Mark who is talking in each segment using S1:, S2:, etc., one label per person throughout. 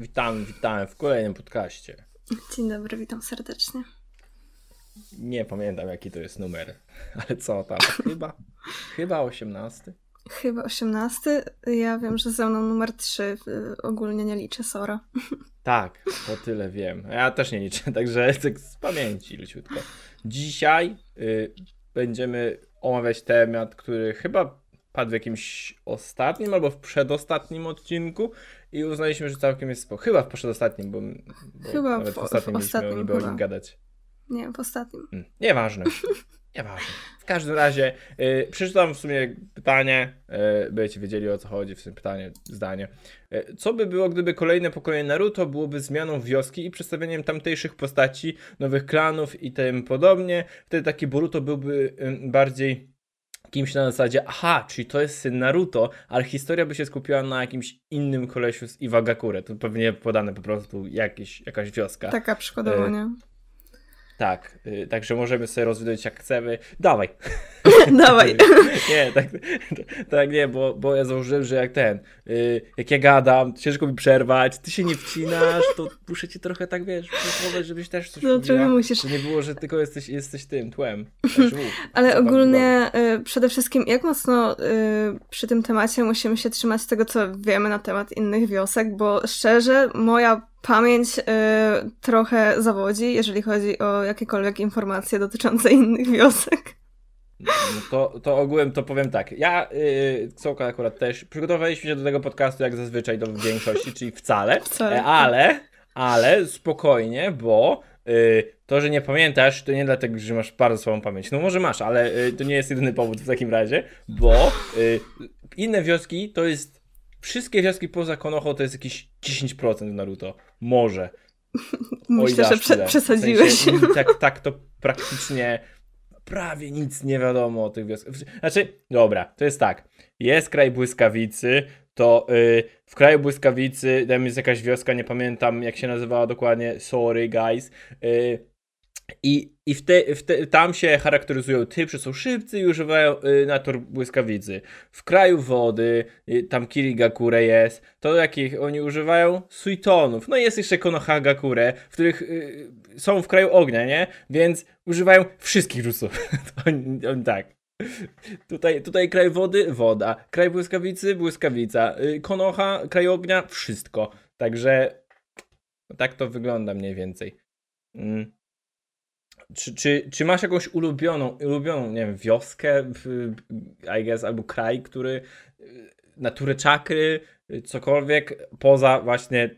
S1: Witam, witam w kolejnym podcaście.
S2: Dzień dobry, witam serdecznie.
S1: Nie pamiętam jaki to jest numer, ale co tam? Chyba, chyba 18.
S2: Chyba 18. Ja wiem, że ze mną numer 3. Ogólnie nie liczę, Sora.
S1: Tak, to tyle wiem. Ja też nie liczę, także tak z pamięci leciutko. Dzisiaj y, będziemy omawiać temat, który chyba padł w jakimś ostatnim albo w przedostatnim odcinku i uznaliśmy, że całkiem jest spoko. Chyba w przedostatnim, bo, bo
S2: chyba
S1: nawet
S2: w,
S1: w ostatnim
S2: w
S1: mieliśmy
S2: ostatnim
S1: niby o nim gadać.
S2: Nie, w ostatnim.
S1: Mm, Nieważne. Nieważne. W każdym razie y, przeczytam w sumie pytanie, y, będziecie wiedzieli o co chodzi w tym pytanie, zdanie. Y, co by było, gdyby kolejne pokolenie Naruto byłoby zmianą wioski i przedstawieniem tamtejszych postaci, nowych klanów i tym podobnie? Wtedy taki Boruto byłby y, bardziej kimś na zasadzie, aha, czyli to jest syn Naruto, ale historia by się skupiła na jakimś innym kolesiu z Iwagakure. Tu pewnie podane po prostu jakieś, jakaś wioska.
S2: Taka przykładowo,
S1: Y,
S2: nie?
S1: Tak, y, także możemy sobie rozwinąć jak chcemy. Dawaj.
S2: Dawaj.
S1: nie, tak, tak nie, bo, bo ja założyłem, że jak ten, y, jak ja gadam, ciężko mi przerwać, ty się nie wcinasz, to muszę ci trochę tak, wiesz, próbować, żebyś też coś
S2: No, trochę musisz.
S1: To nie było, że tylko jesteś, jesteś tym, tłem.
S2: Ale ogólnie y, przede wszystkim, jak mocno y, przy tym temacie musimy się trzymać tego, co wiemy na temat innych wiosek, bo szczerze, moja pamięć y, trochę zawodzi, jeżeli chodzi o jakiekolwiek informacje dotyczące innych wiosek.
S1: No to, to ogółem to powiem tak. Ja, yy, akurat też, przygotowaliśmy się do tego podcastu jak zazwyczaj do większości, czyli wcale,
S2: Wcale.
S1: E, ale, ale spokojnie, bo yy, to, że nie pamiętasz, to nie dlatego, że masz bardzo słabą pamięć. No może masz, ale yy, to nie jest jedyny powód w takim razie, bo yy, inne wioski to jest, wszystkie wioski poza Konoha to jest jakieś 10% Naruto. Może.
S2: Myślę, że prze,
S1: tyle. W
S2: przesadziłeś.
S1: sensie, mm, tak, tak to praktycznie prawie nic nie wiadomo o tych wioskach. Znaczy, dobra, to jest tak. Jest kraj błyskawicy, to y, w kraju błyskawicy tam jest jakaś wioska, nie pamiętam jak się nazywała dokładnie, sorry guys. Y, i, i w te, w te, tam się charakteryzują typy, że są szybcy i używają y, nator błyskawicy. W kraju wody, y, tam Kirigakure jest, to jakich oni używają? Suitonów. No i jest jeszcze Konohagakure, w których y, są w kraju ognia, nie? Więc używają wszystkich jutsusów. oni, oni tak. Tutaj, tutaj kraj wody, woda. Kraj błyskawicy, błyskawica. Y, Konoha, kraj ognia, wszystko. Także tak to wygląda mniej więcej. Mm. Czy, czy, czy masz jakąś ulubioną, ulubioną, nie wiem, wioskę, I guess, albo kraj, który y, naturę czakry, y, cokolwiek poza właśnie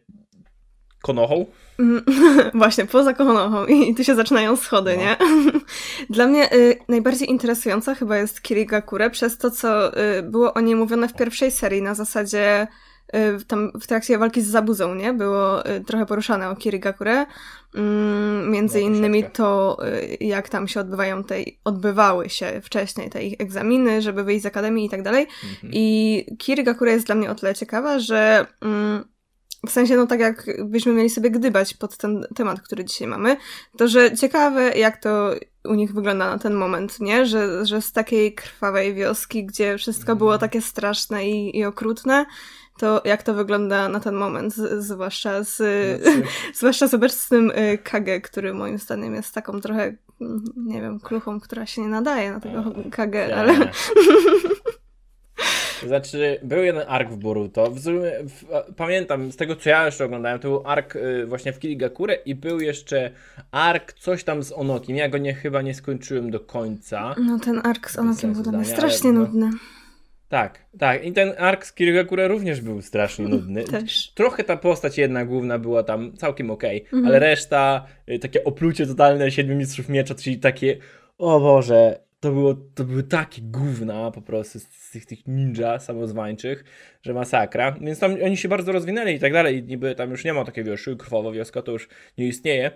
S1: Konohą?
S2: Mm, Właśnie, poza Konohą i tu się zaczynają schody,
S1: No.
S2: nie? Dla mnie y, najbardziej interesująca chyba jest Kirigakure przez to, co y, było o niej mówione w pierwszej serii na zasadzie tam w trakcie walki z Zabuzą, nie? Było y, trochę poruszane o Kirigakure. Mm, między innymi to, y, jak tam się odbywają te, odbywały się wcześniej te ich egzaminy, żeby wyjść z akademii i tak dalej.
S1: Mhm.
S2: I Kirigakure jest dla mnie o tyle ciekawa, że mm, w sensie, no tak jak byśmy mieli sobie gdybać pod ten temat, który dzisiaj mamy, to że ciekawe, jak to u nich wygląda na ten moment, nie? Że, że z takiej krwawej wioski, gdzie wszystko było
S1: Mhm.
S2: takie straszne i, i okrutne, to jak to wygląda na ten moment, z, zwłaszcza z,
S1: Znaczy,
S2: zwłaszcza z obecnym y, Kage, który moim zdaniem jest taką trochę, mm, nie wiem, kluchą, która się nie nadaje na tego Kage, ale...
S1: Znaczy, był jeden ark w Boruto. W, sumie- w, pamiętam, z tego co ja jeszcze oglądałem, to był ark y, właśnie w Kirigakure i był jeszcze ark coś tam z Onokim. Ja go nie, chyba nie skończyłem do końca.
S2: No ten ark z Onokiem był dla mnie strasznie
S1: no. Tak, tak. I ten ark z Kirigakure również był strasznie nudny.
S2: Też.
S1: Trochę ta postać jedna główna była tam całkiem okej,
S2: Mhm.
S1: ale reszta, y, takie oplucie totalne siedmiu mistrzów miecza, czyli takie, o Boże, to, było, to były takie gówna po prostu z, tych, tych ninja samozwańczych, że masakra. Więc tam oni się bardzo rozwinęli i tak dalej. I niby tam już nie ma takiego wiesz, krwawa wioska, to już nie istnieje.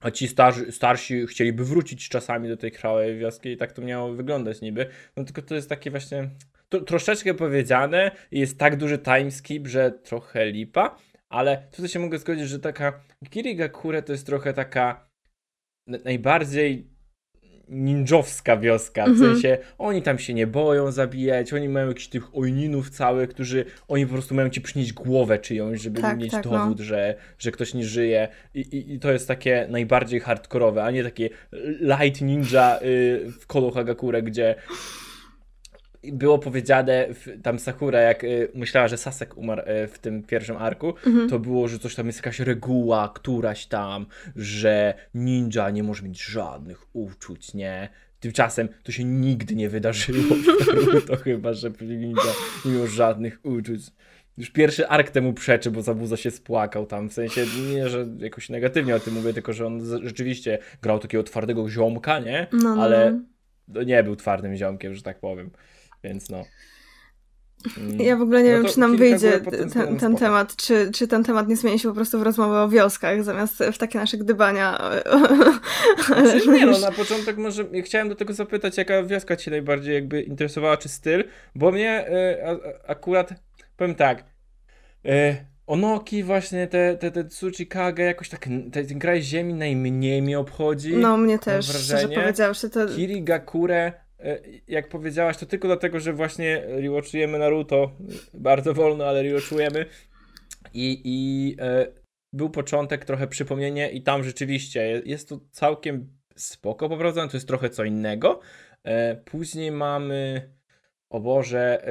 S1: A ci starzy, starsi chcieliby wrócić czasami do tej krwawej wioski i tak to miało wyglądać niby. No tylko to jest takie właśnie to, troszeczkę powiedziane jest tak duży timeskip, że trochę lipa, ale tutaj się mogę zgodzić, że taka Kirigakure to jest trochę taka najbardziej ninjowska wioska, w
S2: Mhm.
S1: sensie oni tam się nie boją zabijać, oni mają jakichś tych ojninów całych, którzy, oni po prostu mają ci przynieść głowę czyjąś, żeby
S2: Tak,
S1: mieć
S2: tak, no.
S1: dowód, że, że ktoś nie żyje I, i, i to jest takie najbardziej hardkorowe, a nie takie light ninja y, w Kono Hagakure, gdzie było powiedziane, w, tam Sakura jak y, myślała, że Sasek umarł y, w tym pierwszym arku,
S2: Mhm.
S1: to było, że coś tam jest jakaś reguła, któraś tam, że ninja nie może mieć żadnych uczuć, nie? Tymczasem to się nigdy nie wydarzyło Naruto chyba, że ninja nie miał żadnych uczuć. Już pierwszy ark temu przeczy, bo Zabuza się spłakał tam, w sensie nie, że jakoś negatywnie o tym mówię, tylko że on rzeczywiście grał takiego twardego ziomka, nie?
S2: No, no,
S1: Ale
S2: no.
S1: to nie był twardym ziomkiem, że tak powiem. Więc no.
S2: Ja w ogóle nie
S1: No
S2: wiem, czy nam wyjdzie ten, ten temat, czy, czy ten temat nie zmieni się po prostu w rozmowę o wioskach, zamiast w takie nasze gdybania.
S1: Znaczy, nie no, na początek może chciałem do tego zapytać, jaka wioska cię najbardziej jakby interesowała, czy styl, bo mnie y, akurat, powiem tak, y, Onoki właśnie, te, te, te Tsuchikage, jakoś tak, ten kraj ziemi najmniej mnie obchodzi.
S2: No, mnie też,
S1: wrażenie.
S2: powiedziawszy, to...
S1: Kirigakure, jak powiedziałaś, to tylko dlatego, że właśnie rewatchujemy Naruto, bardzo wolno, ale rewatchujemy. I, i e, był początek, trochę przypomnienie i tam rzeczywiście je- jest to całkiem spoko poprowadzone, to jest trochę co innego. E, później mamy, o Boże,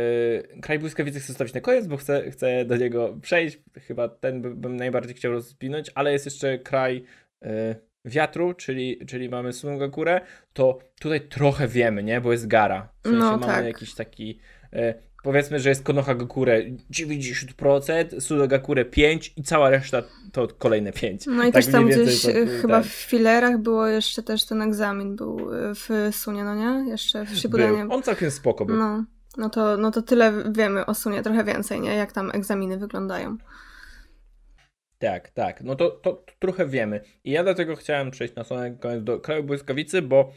S1: e, Kraj Błyskawicy chcę zostawić na koniec, bo chcę, chcę do niego przejść, chyba ten by, bym najbardziej chciał rozwinąć, ale jest jeszcze Kraj e, Wiatru, czyli, czyli mamy Sunugakure, to tutaj trochę wiemy, nie, bo jest Gara. W sensie
S2: No,
S1: mamy
S2: tak.
S1: jakiś taki... E, Powiedzmy, że jest Konohagakure 90%, Sudogakure 5% i cała reszta to kolejne 5%.
S2: No i
S1: Tak
S2: też tam gdzieś
S1: to- to-
S2: chyba
S1: tak.
S2: w filerach było jeszcze też ten egzamin był e, w Sunie, no nie? Jeszcze w Shippudenie.
S1: Był. On całkiem spoko był.
S2: No, no, to, no to tyle wiemy o Sunie, trochę więcej, nie? Jak tam egzaminy wyglądają.
S1: Tak, tak. No to, to, to trochę wiemy. I ja dlatego chciałem przejść na samym koniec do Kraju Błyskawicy, bo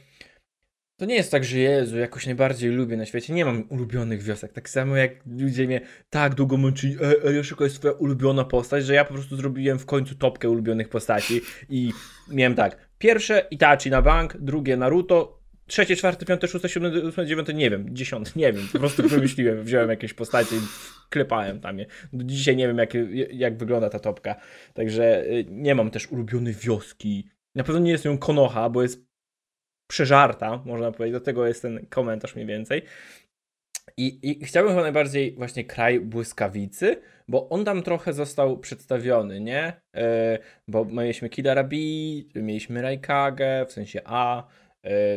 S1: to nie jest tak, że Jezu, jakoś najbardziej lubię na świecie. Nie mam ulubionych wiosek. Tak samo jak ludzie mnie tak długo męczyli, e, e, jest twoja ulubiona postać, że ja po prostu zrobiłem w końcu topkę ulubionych postaci i miałem tak, pierwsze Itachi na bank, drugie Naruto, trzecie, czwarte, piąte, szóste, siódme, ósme, dziewiąte, nie wiem, dziesiąte, nie wiem, po prostu wymyśliłem, wziąłem jakieś postacie i klepałem tam je. Do dzisiaj nie wiem, jak, jak wygląda ta topka. Także y, nie mam też ulubionej wioski. Na pewno nie jest nią Konoha, bo jest przeżarta, można powiedzieć. Do tego jest ten komentarz mniej więcej. I, I chciałbym chyba najbardziej właśnie kraj błyskawicy, bo on tam trochę został przedstawiony, nie? E, bo mieliśmy Kidara B, mieliśmy Raikage, w sensie A,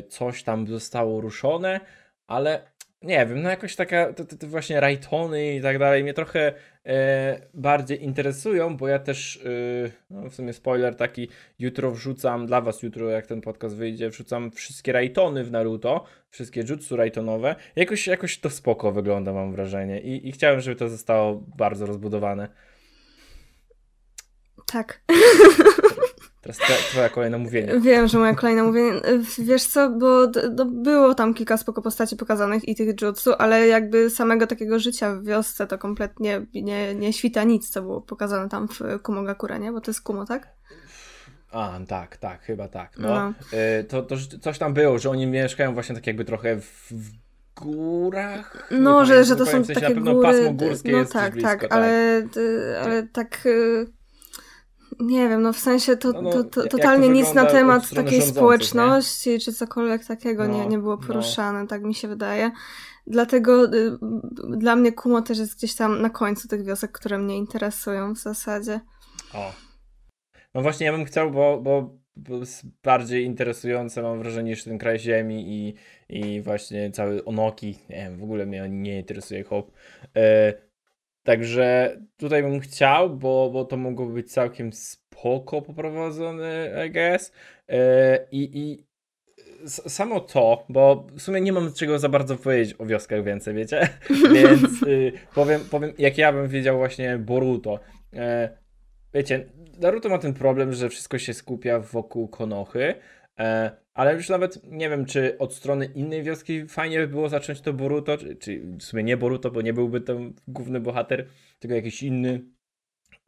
S1: coś tam zostało ruszone, ale nie wiem, no jakoś taka, te, te, właśnie Raitony i tak dalej mnie trochę e, bardziej interesują, bo ja też, e, no w sumie spoiler taki, jutro wrzucam, dla was jutro jak ten podcast wyjdzie, wrzucam wszystkie Raitony w Naruto, wszystkie jutsu Raitonowe. Jakoś, jakoś to spoko wygląda, mam wrażenie. I, I chciałem, żeby to zostało bardzo rozbudowane.
S2: Tak.
S1: Teraz twoja, kolejne mówienie.
S2: Wiem, że moje kolejne mówienie. Wiesz co, bo d- było tam kilka spoko postaci pokazanych i tych jutsu, ale jakby samego takiego życia w wiosce to kompletnie nie, nie świta nic, co było pokazane tam w Kumogakure, nie? Bo to jest Kumo, tak?
S1: A, tak, tak, chyba tak. No.
S2: No.
S1: Y, to, to coś tam było, że oni mieszkają właśnie tak jakby trochę w, w górach.
S2: No, że, że to są
S1: w sensie
S2: takie
S1: na pewno
S2: góry.
S1: pasmo górskie
S2: no
S1: jest
S2: tak,
S1: blisko,
S2: tak, ale, y, ale tak. y, Nie wiem, no w sensie to,
S1: No, no,
S2: to, to
S1: to
S2: totalnie nic na temat takiej społeczności czy cokolwiek takiego nie,
S1: No,
S2: nie było
S1: no.
S2: poruszane, tak mi się wydaje. Dlatego y, dla mnie Kumo też jest gdzieś tam na końcu tych wiosek, które mnie interesują w zasadzie.
S1: O. No właśnie, ja bym chciał, bo, bo, bo bardziej interesujące, mam wrażenie, niż ten kraj ziemi i, i właśnie cały Onoki. Nie wiem, w ogóle mnie nie interesuje hop. E, także tutaj bym chciał, bo, bo to mogło być całkiem spoko poprowadzone, I guess. E, I, i samo to, bo w sumie nie mam czego za bardzo powiedzieć o wioskach więcej, wiecie? Więc y, powiem, powiem, jak ja bym wiedział właśnie Boruto. E, wiecie, Naruto ma ten problem, że wszystko się skupia wokół Konochy, e, ale już nawet nie wiem, czy od strony innej wioski fajnie by było zacząć to Boruto, czy, czy w sumie nie Boruto, bo nie byłby ten główny bohater, tylko jakiś inny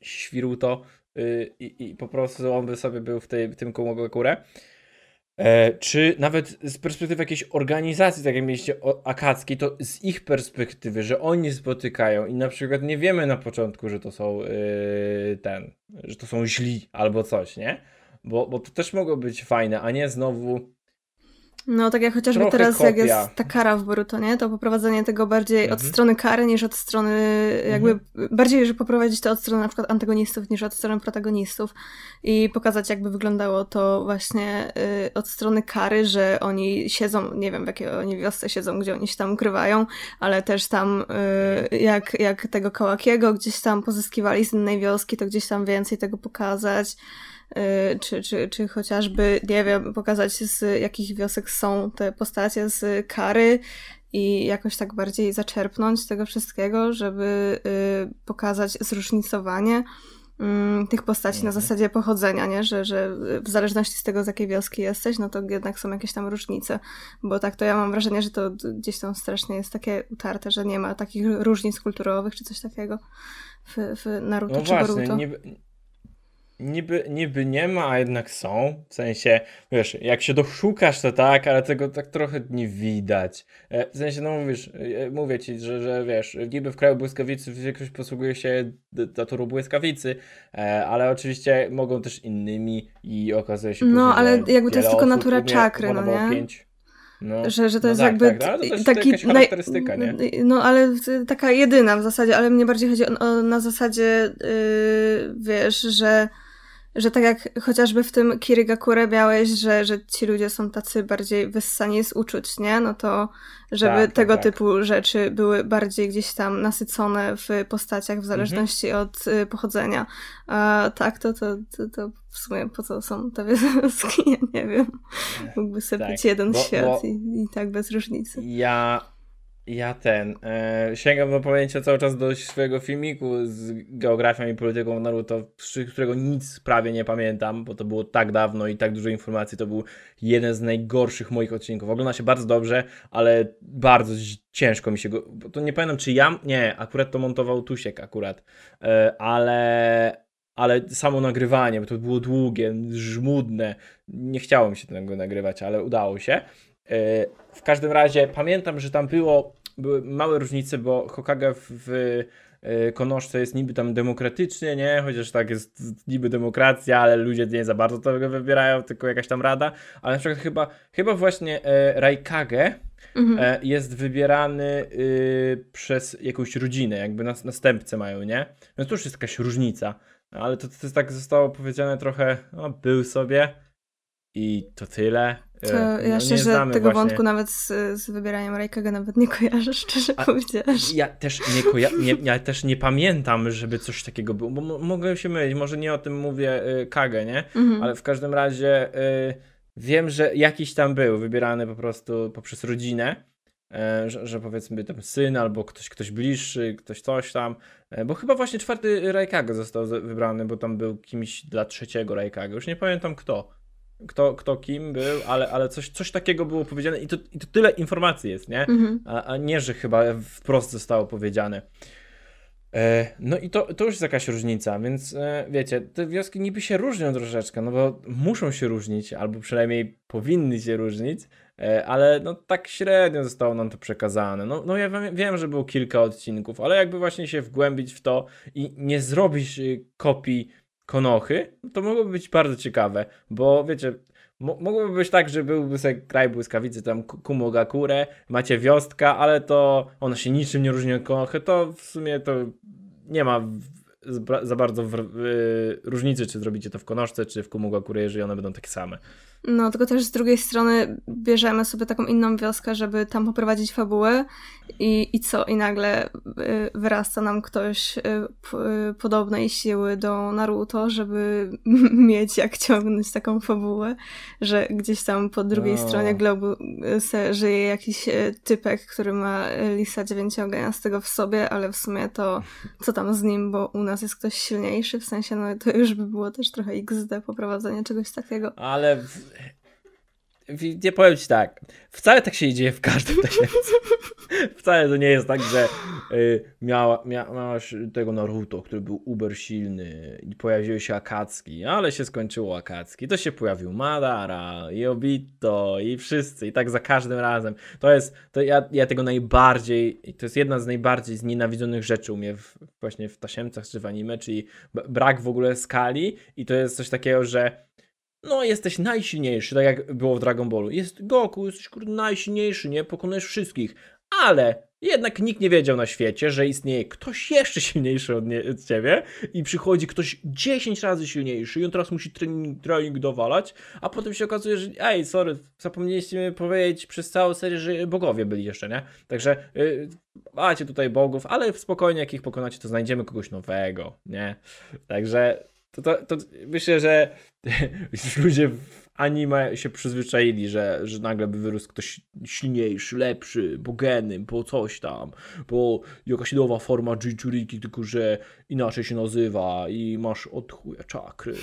S1: Świruto y, i, i po prostu on by sobie był w, tej, w tym Kumogakure. E, czy nawet z perspektywy jakiejś organizacji, tak jak mieliście Akacki, to z ich perspektywy, że oni spotykają i na przykład nie wiemy na początku, że to są yy, ten, że to są źli albo coś, nie? Bo, bo to też mogło być fajne, a nie znowu
S2: no, tak jak chociażby teraz, kopia. jak jest ta kara w Boruto, nie? To poprowadzenie tego bardziej mhm. od strony kary niż od strony, jakby, mhm. bardziej, że poprowadzić to od strony na przykład antagonistów niż od strony protagonistów i pokazać, jakby wyglądało to właśnie y, od strony kary, że oni siedzą, nie wiem, w jakiej oni wiosce siedzą, gdzie oni się tam ukrywają, ale też tam, y, jak, jak tego Kałakiego gdzieś tam pozyskiwali z innej wioski, to gdzieś tam więcej tego pokazać. Y, czy, czy, czy chociażby, nie wiem, pokazać z jakich wiosek są te postacie z kary i jakoś tak bardziej zaczerpnąć tego wszystkiego, żeby y, pokazać zróżnicowanie mm, tych postaci na mhm. zasadzie pochodzenia, nie? Że, że w zależności z tego, z jakiej wioski jesteś, no to jednak są jakieś tam różnice. Bo tak to ja mam wrażenie, że to gdzieś tam strasznie jest takie utarte, że nie ma takich różnic kulturowych czy coś takiego w, w Naruto no czy właśnie, Boruto. Nie,
S1: Niby, niby nie ma, a jednak są. W sensie, wiesz, jak się doszukasz, to tak, ale tego tak trochę nie widać. E, w sensie, no mówisz, e, mówię ci, że, że wiesz, niby w kraju błyskawicy większość posługuje się datorą błyskawicy, e, ale oczywiście mogą też innymi i okazuje się
S2: No, później, ale jakby to jest tylko natura czakry, no nie? Pięć. No, że, że to no jest tak, jakby tak, no, to taki
S1: charakterystyka, nie?
S2: No ale taka jedyna w zasadzie, ale mnie bardziej chodzi o, o na zasadzie yy, wiesz, że że tak jak chociażby w tym Kirigakure miałeś, że, że ci ludzie są tacy bardziej wyssani z uczuć, nie? No to żeby tak, tak tego tak, typu rzeczy były bardziej gdzieś tam nasycone w postaciach w zależności mhm. od y, pochodzenia. A tak, to, to, to, to, w sumie po co są te wioski? Ja nie wiem. Mógłby sobie tak, być jeden bo, świat bo i, i tak bez różnicy.
S1: Ja ja ten. E, sięgam do pamięcia cały czas do swojego filmiku z geografią i polityką Naruto, z którego nic prawie nie pamiętam, bo to było tak dawno i tak dużo informacji. To był jeden z najgorszych moich odcinków. Ogląda się bardzo dobrze, ale bardzo ciężko mi się go. To nie pamiętam, czy ja. Nie, akurat to montował Tusiek, akurat. E, ale. Ale samo nagrywanie, bo to było długie, żmudne. Nie chciało mi się tego nagrywać, ale udało się. E, w każdym razie pamiętam, że tam było, były małe różnice, bo Hokage w, w e, Konoszce jest niby tam demokratycznie, nie? Chociaż tak jest niby demokracja, ale ludzie nie za bardzo tego wybierają, tylko jakaś tam rada. Ale na przykład chyba, chyba właśnie e, Raikage mhm. e, jest wybierany y, przez jakąś rodzinę, jakby nas, następcę mają, nie? Więc to już jest jakaś różnica. Ale to, to jest tak zostało powiedziane trochę, no był sobie i to tyle.
S2: To e, ja no, szczerze tego właśnie... wątku nawet z, z wybieraniem Rajkaga nawet nie kojarzę, szczerze A, powiedziałeś.
S1: Ja też nie, koja- nie, ja też nie pamiętam, żeby coś takiego było, bo mogę się mylić, może nie o tym mówię y, Kagę, nie? Mhm. Ale w każdym razie y, wiem, że jakiś tam był wybierany po prostu poprzez rodzinę, y, że, że, powiedzmy tam syn albo ktoś, ktoś bliższy, ktoś coś tam, bo chyba właśnie czwarty Rajkaga został wybrany, bo tam był kimś dla trzeciego Rajkaga, już nie pamiętam kto kto, kto kim był, ale, ale coś, coś takiego było powiedziane i to, i to tyle informacji jest, nie? Mhm. A, a, nie, że chyba wprost zostało powiedziane. E, no i to, to już jest jakaś różnica, więc e, wiecie, te wioski niby się różnią troszeczkę, no bo muszą się różnić, albo przynajmniej powinny się różnić, e, ale no tak średnio zostało nam to przekazane. No, no ja wiem, wiem, że było kilka odcinków, ale jakby właśnie się wgłębić w to i nie zrobić y, kopii Konochy, to mogłoby być bardzo ciekawe, bo wiecie, mogłoby być tak, że byłby sobie kraj błyskawicy, tam Kumogakure, macie wiostka, ale to ona się niczym nie różni od Konochy, to w sumie to nie ma za bardzo w, w, różnicy, czy zrobicie to w Konoszce, czy w Kumogakure, jeżeli one będą takie same.
S2: No, tylko też z drugiej strony bierzemy sobie taką inną wioskę, żeby tam poprowadzić fabułę i, i co? I nagle y, wyrasta nam ktoś y, y, podobnej siły do Naruto, żeby mieć jak ciągnąć taką fabułę, że gdzieś tam po drugiej no. stronie globu żyje jakiś typek, który ma lisa dziewięciogeniastego w sobie, ale w sumie to co tam z nim, bo u nas jest ktoś silniejszy, w sensie no to już by było też trochę XD poprowadzenie czegoś takiego.
S1: Ale w nie powiem ci tak, wcale tak się nie dzieje w każdym tajemnicy. Wcale to nie jest tak, że y, miała, mia, miałaś tego Naruto, który był uber silny i pojawiły się Akatsuki, ale się skończyło Akatsuki. To się pojawił Madara i Obito i wszyscy i tak za każdym razem. To jest, to ja, ja tego najbardziej, to jest jedna z najbardziej znienawidzonych rzeczy u mnie w, właśnie w tasiemcach czy w anime, czyli brak w ogóle skali i to jest coś takiego, że no jesteś najsilniejszy, tak jak było w Dragon Ballu. Jest Goku, jesteś kurde najsilniejszy, nie? Pokonujesz wszystkich. Ale jednak nikt nie wiedział na świecie, że istnieje ktoś jeszcze silniejszy od, nie, od ciebie i przychodzi ktoś 10 razy silniejszy i on teraz musi trening, trening dowalać, a potem się okazuje, że ej, sorry, zapomnieliście mi powiedzieć przez całą serię, że bogowie byli jeszcze, nie? Także yy, macie tutaj bogów, ale spokojnie, jak ich pokonacie, to znajdziemy kogoś nowego, nie? Także to, to, to myślę, że ludzie w anime się przyzwyczaili, że, że nagle by wyrósł ktoś silniejszy, lepszy, bo geny, bo coś tam, bo jakaś nowa forma Jinchuriki, tylko że inaczej się nazywa i masz od chuja czakry.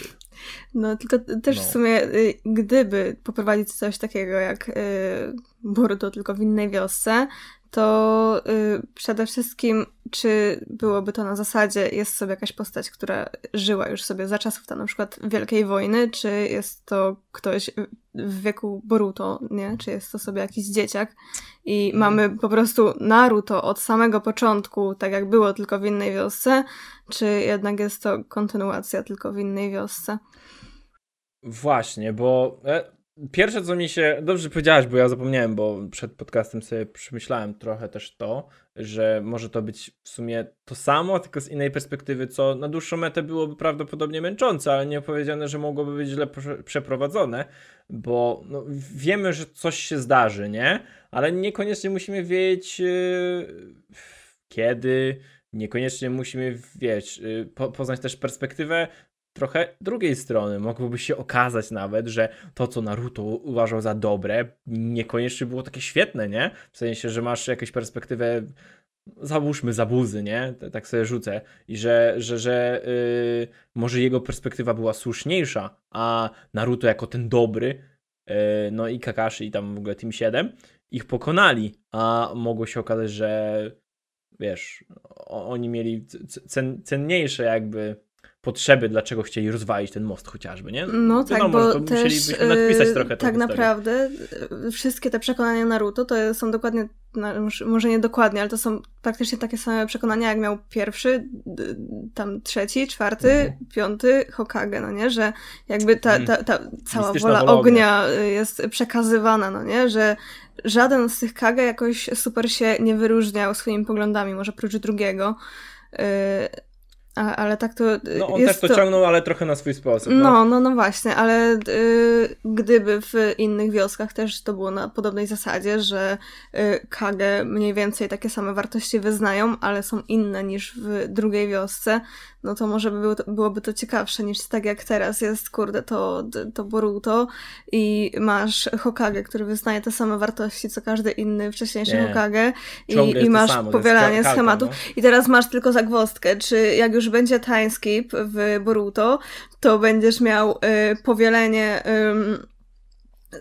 S2: No, tylko też no. w sumie, y, gdyby poprowadzić coś takiego jak y, Boruto, tylko w innej wiosce, to y, przede wszystkim, czy byłoby to na zasadzie, jest sobie jakaś postać, która żyła już sobie za czasów tam na przykład Wielkiej Wojny, czy jest to ktoś w wieku Boruto, nie? Czy jest to sobie jakiś dzieciak i mhm. mamy po prostu Naruto od samego początku, tak jak było, tylko w innej wiosce, czy jednak jest to kontynuacja tylko w innej wiosce?
S1: Właśnie, bo e, Pierwsze, co mi się. Dobrze powiedziałaś, bo ja zapomniałem, bo przed podcastem sobie przemyślałem trochę też to, że może to być w sumie to samo, tylko z innej perspektywy, co na dłuższą metę byłoby prawdopodobnie męczące, ale nie powiedziane, że mogłoby być źle przeprowadzone, bo no, wiemy, że coś się zdarzy, nie? Ale niekoniecznie musimy wiedzieć yy, kiedy, niekoniecznie musimy, yy, po, poznać też perspektywę trochę drugiej strony. Mogłoby się okazać nawet, że to, co Naruto uważał za dobre, niekoniecznie było takie świetne, nie? W sensie, że masz jakąś perspektywę załóżmy zabuzy, nie? Tak sobie rzucę. I że, że, że yy, może jego perspektywa była słuszniejsza, a Naruto jako ten dobry, yy, no i Kakashi i tam w ogóle Team 7 ich pokonali, a mogło się okazać, że wiesz, oni mieli cen, cenniejsze jakby potrzeby, dlaczego chcieli rozwalić ten most chociażby, nie?
S2: No tak, Wiadomo, bo też musielibyśmy nadpisać y, trochę Tak naprawdę y, wszystkie te przekonania Naruto to są dokładnie, może nie dokładnie, ale to są praktycznie takie same przekonania, jak miał pierwszy, tam trzeci, czwarty, mhm. piąty Hokage, no nie? Że jakby ta, ta, ta cała wola ognia y, jest przekazywana, no nie? Że żaden z tych Kage jakoś super się nie wyróżniał swoimi poglądami, może prócz drugiego. A, ale tak to.
S1: No on też to, to, ciągnął, ale trochę na swój sposób.
S2: No, no, no, no właśnie, ale y, gdyby w innych wioskach też to było na podobnej zasadzie, że y, Kage mniej więcej takie same wartości wyznają, ale są inne niż w drugiej wiosce, no to może by było byłoby to ciekawsze niż tak jak teraz jest, kurde, to, to Boruto i masz Hokage, który wyznaje te same wartości, co każdy inny wcześniejszy Nie. Hokage i, i masz samo, powielanie schematów. No. I teraz masz tylko zagwozdkę, czy jak już będzie time skip w Boruto, to będziesz miał y, powielenie y,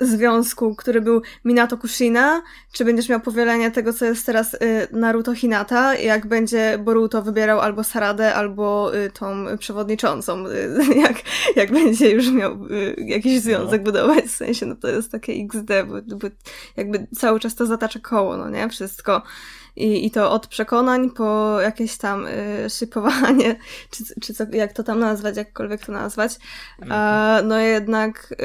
S2: związku, który był Minato Kushina, czy będziesz miał powielenie tego, co jest teraz y, Naruto Hinata, jak będzie Boruto wybierał albo Saradę, albo y, tą przewodniczącą, y, jak, jak będzie już miał jakiś związek no. budować, w sensie, no to jest takie XD, bo, bo jakby cały czas to zatacza koło, no nie? Wszystko. I, i to od przekonań po jakieś tam y, szypowanie, czy, czy co, jak to tam nazwać, jakkolwiek to nazwać. A, no jednak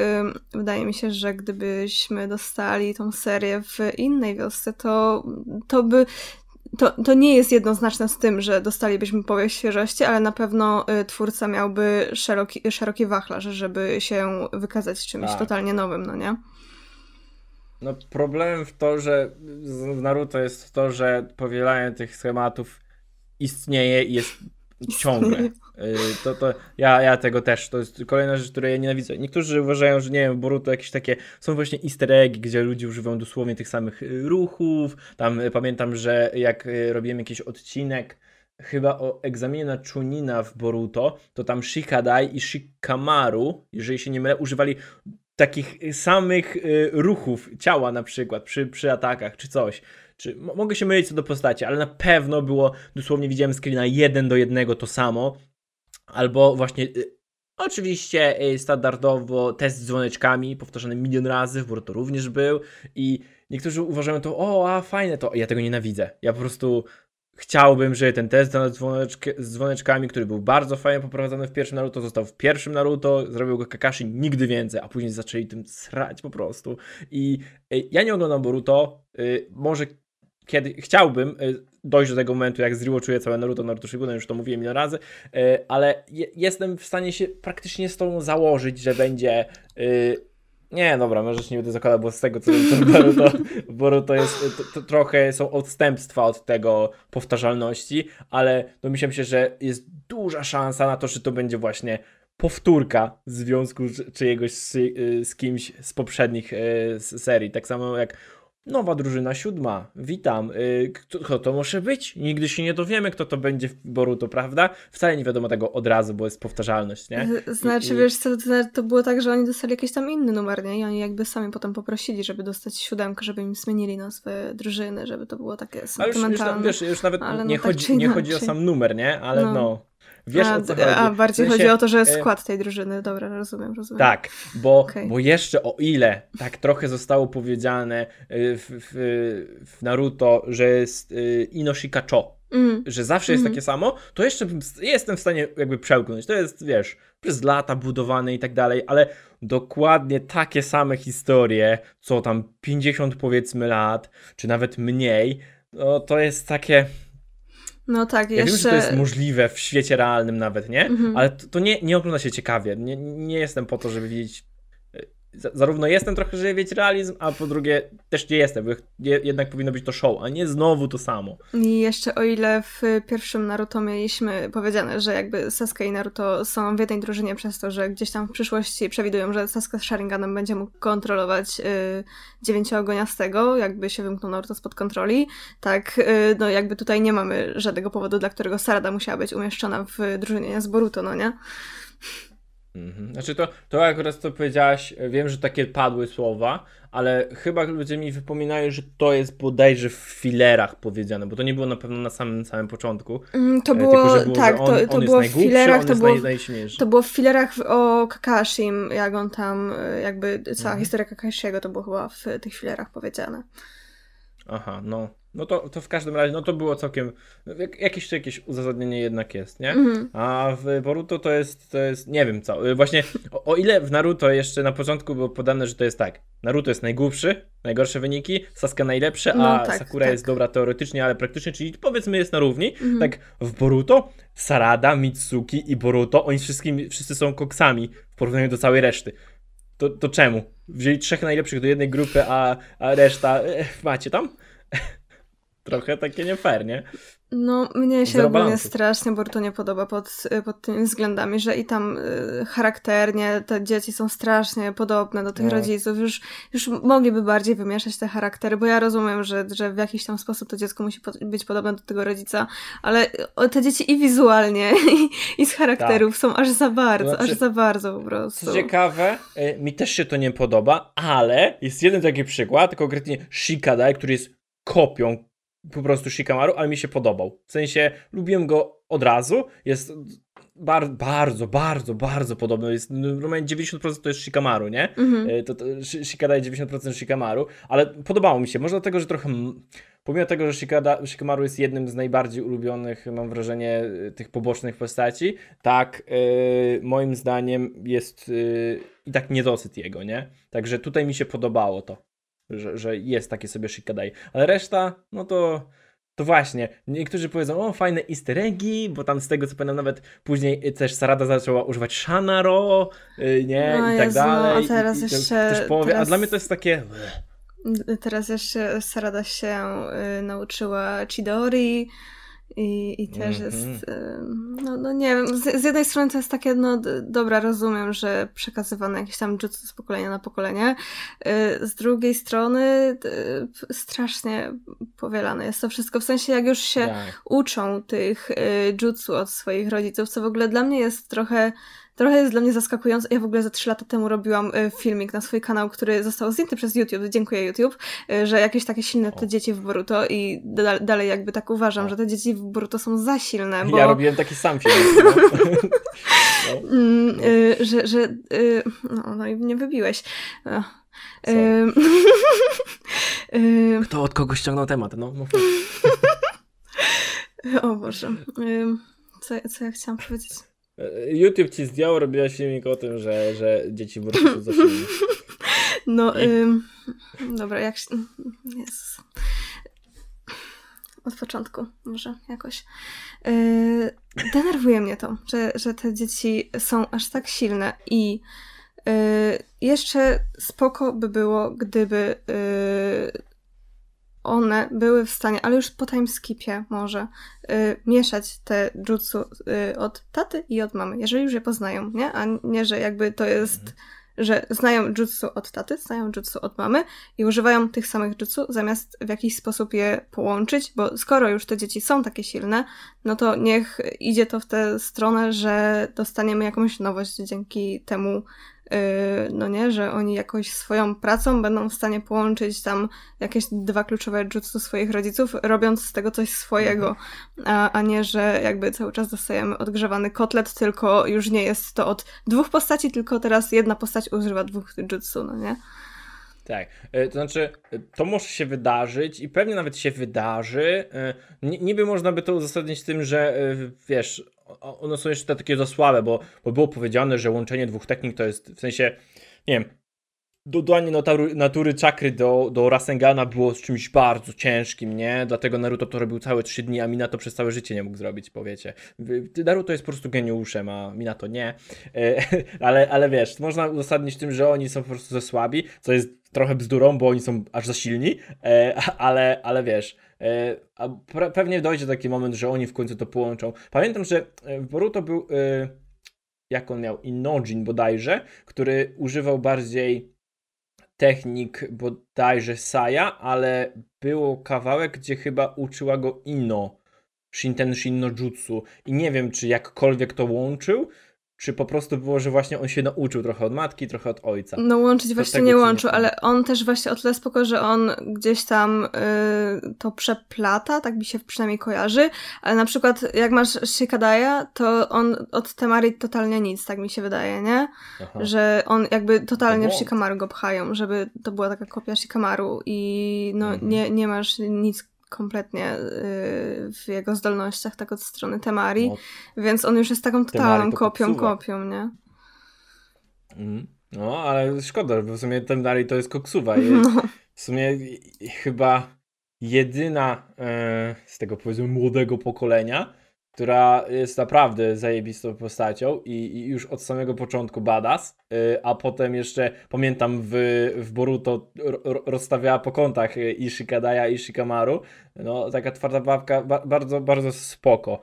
S2: y, wydaje mi się, że gdybyśmy dostali tą serię w innej wiosce, to, to by to, to nie jest jednoznaczne z tym, że dostalibyśmy powieść świeżości, ale na pewno y, twórca miałby szeroki, szeroki wachlarz, żeby się wykazać czymś tak. totalnie nowym, no nie?
S1: No problemem w to, że w Naruto jest to, że powielanie tych schematów istnieje i jest ciągle. Y, to, to ja, ja tego też, to jest kolejna rzecz, której ja nienawidzę. Niektórzy uważają, że nie wiem, Boruto jakieś takie, są właśnie easter eggi, gdzie ludzie używają dosłownie tych samych y, ruchów. Tam y, pamiętam, że jak robiłem jakiś odcinek chyba o egzaminie na Chunina w Boruto, to tam Shikadai i Shikamaru, jeżeli się nie mylę, używali takich samych y, ruchów ciała na przykład przy, przy atakach czy coś. Czy, mogę się mylić co do postaci, ale na pewno było, dosłownie widziałem screena jeden do jednego to samo. Albo właśnie y, Oczywiście y, standardowo test z dzwoneczkami, powtarzany milion razy, w to również był i niektórzy uważają to, o, a fajne to, ja tego nienawidzę. Ja po prostu chciałbym, żeby ten test z dzwoneczkami, który był bardzo fajnie poprowadzony w pierwszym Naruto, został w pierwszym Naruto, zrobił go Kakashi nigdy więcej, a później zaczęli tym srać po prostu. I y, ja nie oglądam Boruto, y, może kiedy chciałbym dojść do tego momentu, jak zrewatchuję całe Naruto, Naruto Shippuden, już to mówiłem ile razy, ale jestem w stanie się praktycznie z tą założyć, że będzie nie, dobra, może się nie będę zakładał, bo z tego co wiem, to Boruto, Boruto jest, to, to trochę są odstępstwa od tego powtarzalności, ale domyślam się, że jest duża szansa na to, że to będzie właśnie powtórka związku czyjegoś z, z kimś z poprzednich e, serii. Tak samo jak Nowa drużyna siódma, witam. Y, kto to może być? Nigdy się nie dowiemy, kto to będzie w Boruto, prawda? Wcale nie wiadomo tego od razu, bo jest powtarzalność, nie?
S2: Znaczy, I, wiesz co, to, było tak, że oni dostali jakiś tam inny numer, nie? I oni jakby sami potem poprosili, żeby dostać siódemkę, żeby im zmienili nazwę drużyny, żeby to było takie sentymentalne.
S1: Ale już, już, wiesz, już nawet nie, no, chodzi, tak nie chodzi o sam numer, nie? Ale no. no Wiesz,
S2: a,
S1: o co chodzi.
S2: a bardziej w sensie, chodzi o to, że e, skład tej drużyny. Dobra, rozumiem, rozumiem.
S1: Tak, bo, okay. bo jeszcze o ile tak trochę zostało powiedziane e, w, w, w Naruto, że jest e, Inoshika Cho, mm. że zawsze jest mm. takie samo, to jeszcze jestem w stanie jakby przełknąć. To jest, wiesz, przez lata budowane i tak dalej, ale dokładnie takie same historie, co tam 50 powiedzmy lat, czy nawet mniej, no to jest takie
S2: no tak,
S1: ja
S2: jeszcze...
S1: wiem, że to jest możliwe w świecie realnym nawet, nie? Mhm. Ale to, to, nie, nie ogląda się ciekawie. Nie, nie jestem po to, żeby widzieć zarówno jestem trochę, żeby wiedzieć realizm, a po drugie też nie jestem, bo jednak powinno być to show, a nie znowu to samo.
S2: I jeszcze o ile w pierwszym Naruto mieliśmy powiedziane, że jakby Sasuke i Naruto są w jednej drużynie przez to, że gdzieś tam w przyszłości przewidują, że Sasuke z Sharinganem będzie mógł kontrolować y, dziewięciogoniastego, jakby się wymknął Naruto spod kontroli, tak y, no jakby tutaj nie mamy żadnego powodu, dla którego Sarada musiała być umieszczona w drużynie z Boruto, no nie?
S1: Mhm. Znaczy to, to akurat co powiedziałaś, wiem, że takie padły słowa, ale chyba ludzie mi wypominają, że to jest bodajże w filerach powiedziane, bo to nie było na pewno na samym samym początku.
S2: Mm, to było, Tylko, było tak, on, to, to było w filerach, to było, to było w filerach o Kakashim, jak on tam, e, jakby cała mhm. historia Kakashiego to było chyba w tych filerach powiedziane.
S1: Aha, no. No to, to w każdym razie, no to było całkiem, jakieś jakieś uzasadnienie jednak jest, nie? Mm. A w Boruto to jest, to jest, nie wiem co, właśnie o, o, ile w Naruto jeszcze na początku było podane, że to jest tak, Naruto jest najgłupszy, najgorsze wyniki, Sasuke najlepszy, no, a tak, Sakura tak. jest dobra teoretycznie, ale praktycznie, czyli powiedzmy jest na równi, mm. tak w Boruto Sarada, Mitsuki i Boruto, oni wszystkim, wszyscy są koksami w porównaniu do całej reszty. To, to czemu? Wzięli trzech najlepszych do jednej grupy, a, a reszta, e, macie tam? Trochę takie nie fair, nie?
S2: No, mnie się ogólnie strasznie Boruto nie podoba pod, pod tymi względami, że i tam y, charakternie te dzieci są strasznie podobne do tych no. rodziców. Już, już mogliby bardziej wymieszać te charaktery, bo ja rozumiem, że, że w jakiś tam sposób to dziecko musi po, być podobne do tego rodzica, ale te dzieci i wizualnie, i, i z charakterów tak. są aż za bardzo, znaczy, aż za bardzo po prostu.
S1: Co ciekawe, y, mi też się to nie podoba, ale jest jeden taki przykład, konkretnie Shikadai, który jest kopią po prostu Shikamaru, ale mi się podobał. W sensie lubiłem go od razu. Jest bar bardzo, bardzo, bardzo podobny. Jest, normalnie 90% to jest Shikamaru, nie? Mhm. E, to, to Shikada 90% Shikamaru, ale podobało mi się. Może dlatego, że trochę pomimo tego, że Shikada, Shikamaru jest jednym z najbardziej ulubionych, mam wrażenie, e, tych pobocznych postaci, tak yy, moim zdaniem jest yy, i tak niedosyt jego, nie? Także tutaj mi się podobało to że, że jest takie sobie Shikadai. Ale reszta, no to to właśnie, niektórzy powiedzą, o fajne easter eggi, bo tam z tego co pamiętam nawet później też Sarada zaczęła używać Shanaro, y, nie, no, i tak Jezu, dalej.
S2: A teraz i, i jeszcze... Też
S1: powie, teraz... A dla mnie to jest takie...
S2: Teraz jeszcze Sarada się y, nauczyła Chidori, i, i też mm -hmm. jest, no, no nie wiem, z, z, jednej strony to jest takie, no dobra, rozumiem, że przekazywane jakieś tam jutsu z pokolenia na pokolenie, y, z drugiej strony strasznie powielane jest to wszystko, w sensie jak już się tak. uczą tych y, jutsu od swoich rodziców, co w ogóle dla mnie jest trochę trochę jest dla mnie zaskakujące. Ja w ogóle za trzy lata temu robiłam y, filmik na swój kanał, który został zdjęty przez YouTube, dziękuję YouTube, y, że jakieś takie silne te dzieci w Boruto i da dalej jakby tak uważam, że te dzieci w Boruto są za silne, bo...
S1: Ja robiłem taki sam film. No.
S2: no. y, że, że no, no i mnie wybiłeś.
S1: Kto od kogo ściągnął temat? No, mów.
S2: o Boże. Co, co ja chciałam powiedzieć?
S1: YouTube ci zdjął, robiłaś filmik o tym, że, że dzieci w są za silne.
S2: No, ym, dobra, jak się... Jezus. Od początku może jakoś. Yy, denerwuje mnie to, że, że te dzieci są aż tak silne i yy, jeszcze spoko by było, gdyby yy, one były w stanie, ale już po timeskipie może, y, mieszać te jutsu y, od taty i od mamy, jeżeli już je poznają, nie? A nie, że jakby to jest, mhm. że znają jutsu od taty, znają jutsu od mamy i używają tych samych jutsu, zamiast w jakiś sposób je połączyć, bo skoro już te dzieci są takie silne, no to niech idzie to w tę stronę, że dostaniemy jakąś nowość dzięki temu no nie, że oni jakoś swoją pracą będą w stanie połączyć tam jakieś dwa kluczowe jutsu swoich rodziców, robiąc z tego coś swojego, mhm. a, a nie, że jakby cały czas dostajemy odgrzewany kotlet, tylko już nie jest to od dwóch postaci, tylko teraz jedna postać używa dwóch jutsu, no nie?
S1: Tak, y, to znaczy, y, to może się wydarzyć i pewnie nawet się wydarzy. Niby można by to uzasadnić tym, że wiesz, one są jeszcze takie za słabe, bo, bo było powiedziane, że łączenie dwóch technik to jest w sensie, nie wiem, dodanie natury, natury czakry do, do Rasengana było czymś bardzo ciężkim, nie? Dlatego Naruto to robił całe 3 dni, a Minato przez całe życie nie mógł zrobić, powiecie. Naruto jest po prostu geniuszem, a Minato nie. E, ale, ale wiesz, można uzasadnić tym, że oni są po prostu za słabi, co jest trochę bzdurą, bo oni są aż za silni, e, ale, ale wiesz a pewnie dojdzie taki moment, że oni w końcu to połączą. Pamiętam, że e, w Boruto był, e, jak on miał, Inojin bodajże, który używał bardziej technik bodajże Saya, ale było kawałek, gdzie chyba uczyła go Ino. Shinten Shin no Jutsu. I nie wiem, czy jakkolwiek to łączył, czy po prostu było, że właśnie on się nauczył trochę od matki, trochę od ojca.
S2: No łączyć właśnie nie łączył, ale on też właśnie o tyle spoko, że on gdzieś tam y, to przeplata, tak mi się przynajmniej kojarzy, ale na przykład jak masz Shikadaya, to on od Temari totalnie nic, tak mi się wydaje, nie? Aha. Że on jakby totalnie w Shikamaru go pchają, żeby to była taka kopia Shikamaru i no mhm. nie, nie masz nic kompletnie y, w jego zdolnościach, tak od strony Temari, no, więc on już jest taką totalną kopią, kopią, nie?
S1: Mm. No, ale szkoda, bo w sumie Temari to jest koksuwa. No. W sumie chyba jedyna e, z tego powiedzmy młodego pokolenia, która jest naprawdę zajebistą postacią i, i już od samego początku badass, yy, a potem jeszcze pamiętam w, w Boruto rozstawiała po kątach y, i Shikadaya i Shikamaru, no taka twarda babka, ba bardzo, bardzo spoko.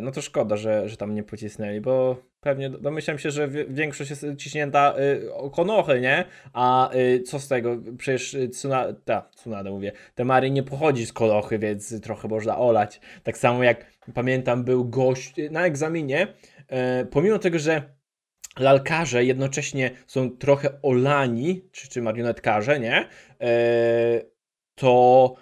S1: No to szkoda, że, że tam nie pocisnęli, bo pewnie domyślam się, że większość jest ciśnięta y, o Konochy, nie? A y, co z tego? Przecież Tsuna, ta, Tsunade mówię, Temari nie pochodzi z Konochy, więc trochę można olać. Tak samo jak pamiętam, był gość na egzaminie, e, pomimo tego, że lalkarze jednocześnie są trochę olani, czy, czy marionetkarze, nie? E, to,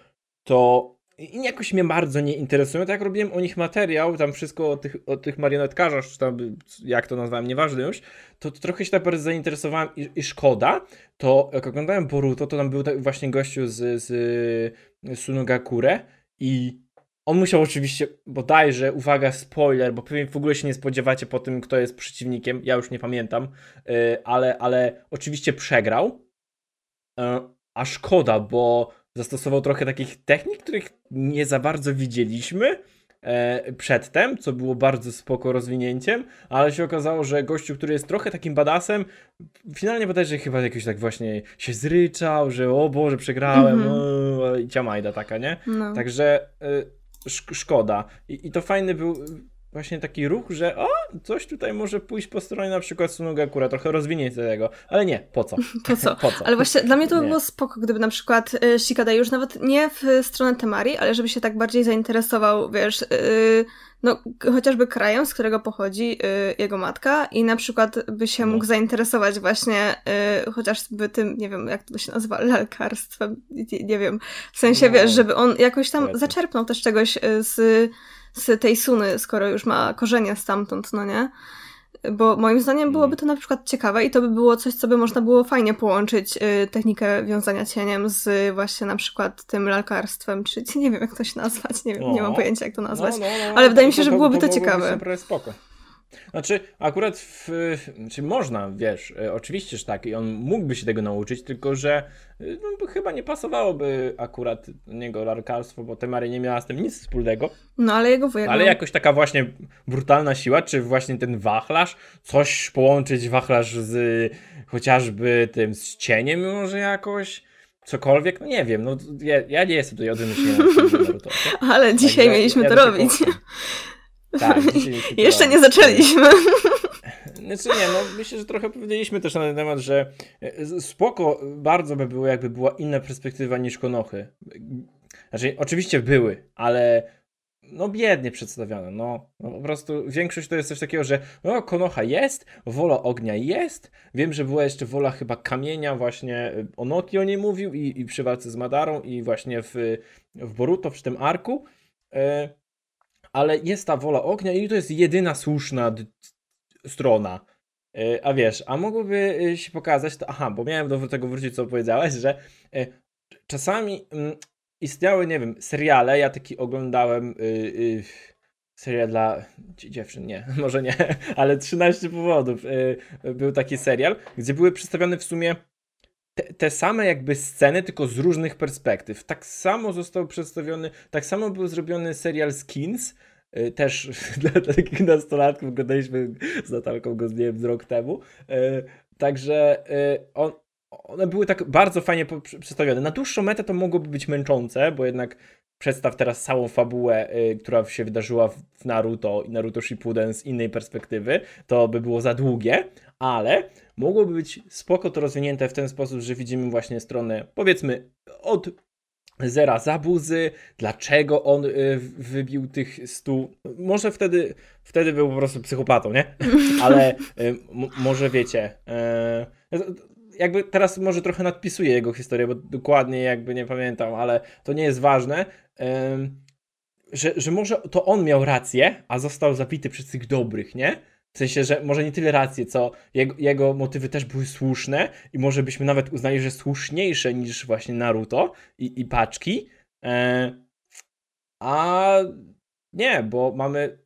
S1: to i jakoś mnie bardzo nie interesują. Tak robiłem o nich materiał, tam wszystko o tych, o tych marionetkarzach, czy tam jak to nazwałem, nieważne już, to, to trochę się tak bardzo zainteresowałem i, i, szkoda. To jak oglądałem Boruto, to tam był tak właśnie gościu z, z Sunogakure i on musiał oczywiście, bodajże, uwaga, spoiler, bo pewnie w ogóle się nie spodziewacie po tym, kto jest przeciwnikiem, ja już nie pamiętam, y, ale, ale oczywiście przegrał. Y, a szkoda, bo zastosował trochę takich technik, których nie za bardzo widzieliśmy e, przedtem, co było bardzo spoko rozwinięciem, ale się okazało, że gościu, który jest trochę takim badasem, finalnie bodajże chyba jakoś tak właśnie się zryczał, że o Boże, przegrałem, mm -hmm. ciamajda taka, nie? No. Także y, szkoda. I, I, to fajny był właśnie taki ruch, że o, coś tutaj może pójść po stronie na przykład Sunogakura, trochę rozwinięć tego, ale nie, po co?
S2: Po co?
S1: po co?
S2: Ale właśnie dla mnie to by było spoko, gdyby na przykład y, Shikada już nawet nie w stronę Temari, ale żeby się tak bardziej zainteresował, wiesz, y, no chociażby krajem, z którego pochodzi y, jego matka i na przykład by się mógł no. zainteresować właśnie y, chociażby tym, nie wiem, jak to się nazywa, lalkarstwem, nie, nie wiem, w sensie, no. wiesz, żeby on jakoś tam zaczerpnął też czegoś y, z, z tej Suny, skoro już ma korzenie stamtąd, no nie? Bo moim zdaniem byłoby mm. to na przykład ciekawe i to by było coś, co by można było fajnie połączyć y, technikę wiązania cieniem z właśnie na przykład tym lalkarstwem, czy nie wiem jak to się nazwać, nie, wiem, nie mam pojęcia jak to nazwać, no, no, no, ale wydaje mi się, że byłoby to, to, to ciekawe.
S1: Spoko. Znaczy, akurat w, czy można, wiesz, e, oczywiście, że tak, i on mógłby się tego nauczyć, tylko że e, no, chyba nie pasowałoby akurat niego larkarstwo, bo Temary nie miała z tym nic wspólnego.
S2: No, ale jego wujek...
S1: Ale jakoś taka właśnie brutalna siła, czy właśnie ten wachlarz, coś połączyć wachlarz z chociażby tym, z cieniem może jakoś cokolwiek, no nie wiem, no ja, ja nie jestem tutaj od.
S2: Ale dzisiaj Także mieliśmy ja to robić.
S1: Tak,
S2: Jeszcze nie zaczęliśmy.
S1: Znaczy nie, no myślę, że trochę powiedzieliśmy też na ten temat, że e, spoko bardzo by było, jakby była inna perspektywa niż Konochy. Znaczy, oczywiście były, ale no biednie przedstawione, no. no. po prostu większość to jest coś takiego, że no Konoha jest, wola ognia jest, wiem, że była jeszcze wola chyba kamienia, właśnie e, Onoki o niej mówił i, i przy walce z Madarą i właśnie w, w Boruto, przy tym arku, e, ale jest ta wola ognia i to jest jedyna słuszna strona. E, a wiesz, a mogłoby e, się pokazać, to, aha, bo miałem do tego wrócić, co powiedziałeś, że e, czasami mm, istniały, nie wiem, seriale, ja taki oglądałem serial dla dziewczyn, nie, może nie, ale 13 powodów. był taki serial, gdzie były przedstawione w sumie te, same jakby sceny, tylko z różnych perspektyw. Tak samo został przedstawiony, tak samo był zrobiony serial Skins, y, też dla, takich nastolatków, oglądaliśmy z Natalką go, nie wiem, z rok temu. Y, także y, on, one były tak bardzo fajnie przedstawione. Na dłuższą metę to mogłoby być męczące, bo jednak przedstaw teraz całą fabułę, która się wydarzyła w Naruto i Naruto Shippuden z innej perspektywy, to by było za długie, ale mogłoby być spoko to rozwinięte w ten sposób, że widzimy właśnie stronę, powiedzmy, od zera zabuzy, dlaczego on y, wybił tych stu. Może wtedy, wtedy był po prostu psychopatą, nie? Ale y, może wiecie. Y, jakby teraz może trochę nadpisuję jego historię, bo dokładnie jakby nie pamiętam, ale to nie jest ważne. Że, że może to on miał rację, a został zabity przez tych dobrych, nie? W sensie, że może nie tyle rację, co jego, jego, motywy też były słuszne i może byśmy nawet uznali, że słuszniejsze niż właśnie Naruto i, i paczki. E, a nie, bo mamy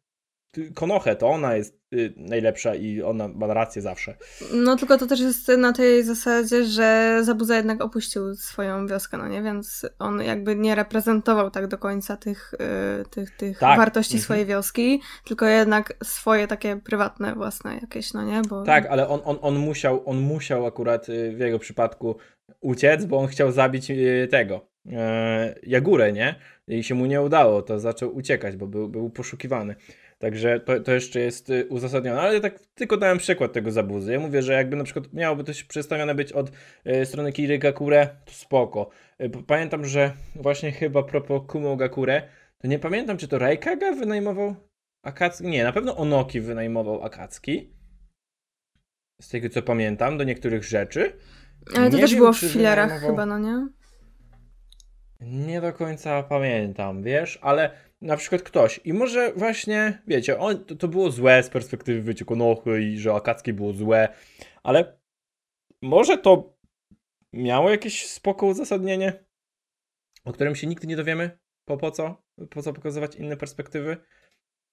S1: Konohę, to ona jest najlepsza i ona ma rację zawsze.
S2: No tylko to też jest na tej zasadzie, że Zabuza jednak opuścił swoją wioskę, no nie? Więc on jakby nie reprezentował tak do końca tych, y, tych, tych tak. wartości mhm. swojej wioski, tylko jednak swoje takie prywatne, własne jakieś, no nie? Bo...
S1: Tak, ale on, on, on, musiał, on musiał akurat y, w jego przypadku uciec, bo on chciał zabić tego, Jagurę, nie? I się mu nie udało, to zaczął uciekać, bo był, był poszukiwany. Także to, to jeszcze jest y, uzasadnione. Ale tak tylko dałem przykład tego zabuzy. Ja mówię, że jakby na przykład miałoby to przedstawione być od y, strony Kiry Gakure, to spoko. Y, pamiętam, że właśnie chyba propos Kumo Gakure, to nie pamiętam, czy to Raikaga wynajmował Akatsuki. Nie, na pewno Onoki wynajmował Akatsuki. Z tego co pamiętam, do niektórych rzeczy.
S2: Ale to nie też wiem, było w filarach wynajmował... chyba, no nie?
S1: Nie do końca pamiętam, wiesz, ale na przykład ktoś i może właśnie, wiecie, on, to, to było złe z perspektywy, wiecie, Konochy i że Akackie było złe, ale może to miało jakieś spoko uzasadnienie, o którym się nigdy nie dowiemy, po, po co, po co pokazywać inne perspektywy.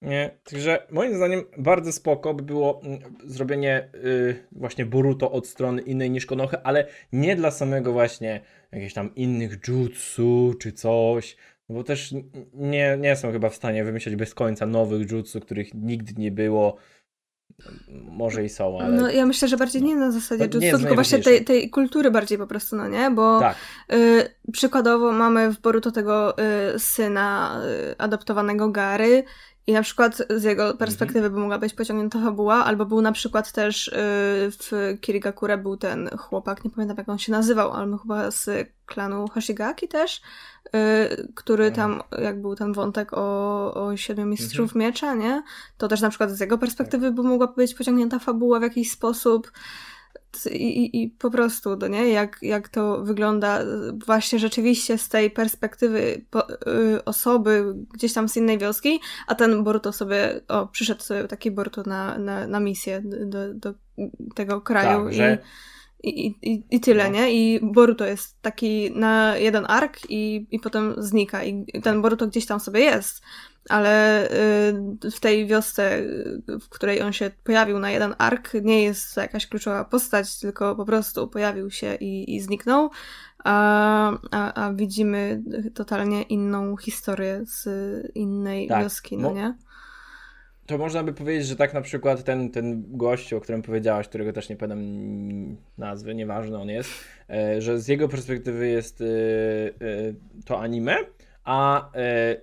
S1: Nie, także moim zdaniem bardzo spoko by było mm, zrobienie yy, właśnie Boruto od strony innej niż Konohy, ale nie dla samego właśnie jakichś tam innych jutsu czy coś, bo też nie, nie są chyba w stanie wymyśleć bez końca nowych jutsu, których nigdy nie było. Może i są, ale.
S2: No ja myślę, że bardziej nie na zasadzie jutsu, tylko właśnie tej, tej kultury bardziej po prostu, no nie? Bo tak. y, przykładowo mamy w Boruto tego y, syna y, adoptowanego Gary i na przykład z jego perspektywy mhm. by mogła być pociągnięta fabuła, albo był na przykład też y, w Kirigakure był ten chłopak, nie pamiętam jak on się nazywał, ale chyba z klanu Hoshigaki też, y, który mhm. tam, jak był ten wątek o, o siedmiu mistrzów mhm. miecza, nie? To też na przykład z jego perspektywy by mogła być pociągnięta fabuła w jakiś sposób. I, i, po prostu, no nie? Jak, jak to wygląda właśnie rzeczywiście z tej perspektywy po, y, osoby gdzieś tam z innej wioski, a ten Boruto sobie, o, przyszedł sobie taki Boruto na, na, na misję do, do tego kraju tak, że... i, i, i, tyle, no. nie? I Boruto jest taki na jeden ark i, i potem znika i ten Boruto gdzieś tam sobie jest, ale y, w tej wiosce, w której on się pojawił na jeden ark, nie jest to jakaś kluczowa postać, tylko po prostu pojawił się i, i zniknął, a, a, a, widzimy totalnie inną historię z innej tak. wioski, no nie?
S1: To można by powiedzieć, że tak na przykład ten, ten gość, o którym powiedziałaś, którego też nie pamiętam nazwy, nieważne on jest, e, że z jego perspektywy jest e, e, to anime, a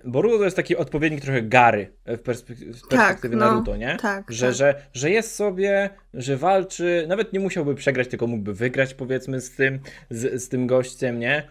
S1: Boruto to jest taki odpowiednik trochę Gary w, tak, perspektywie tak, Naruto, nie?
S2: Tak,
S1: że,
S2: tak.
S1: Że, że jest sobie, że walczy, nawet nie musiałby przegrać, tylko mógłby wygrać powiedzmy z tym, z, z tym gościem, nie?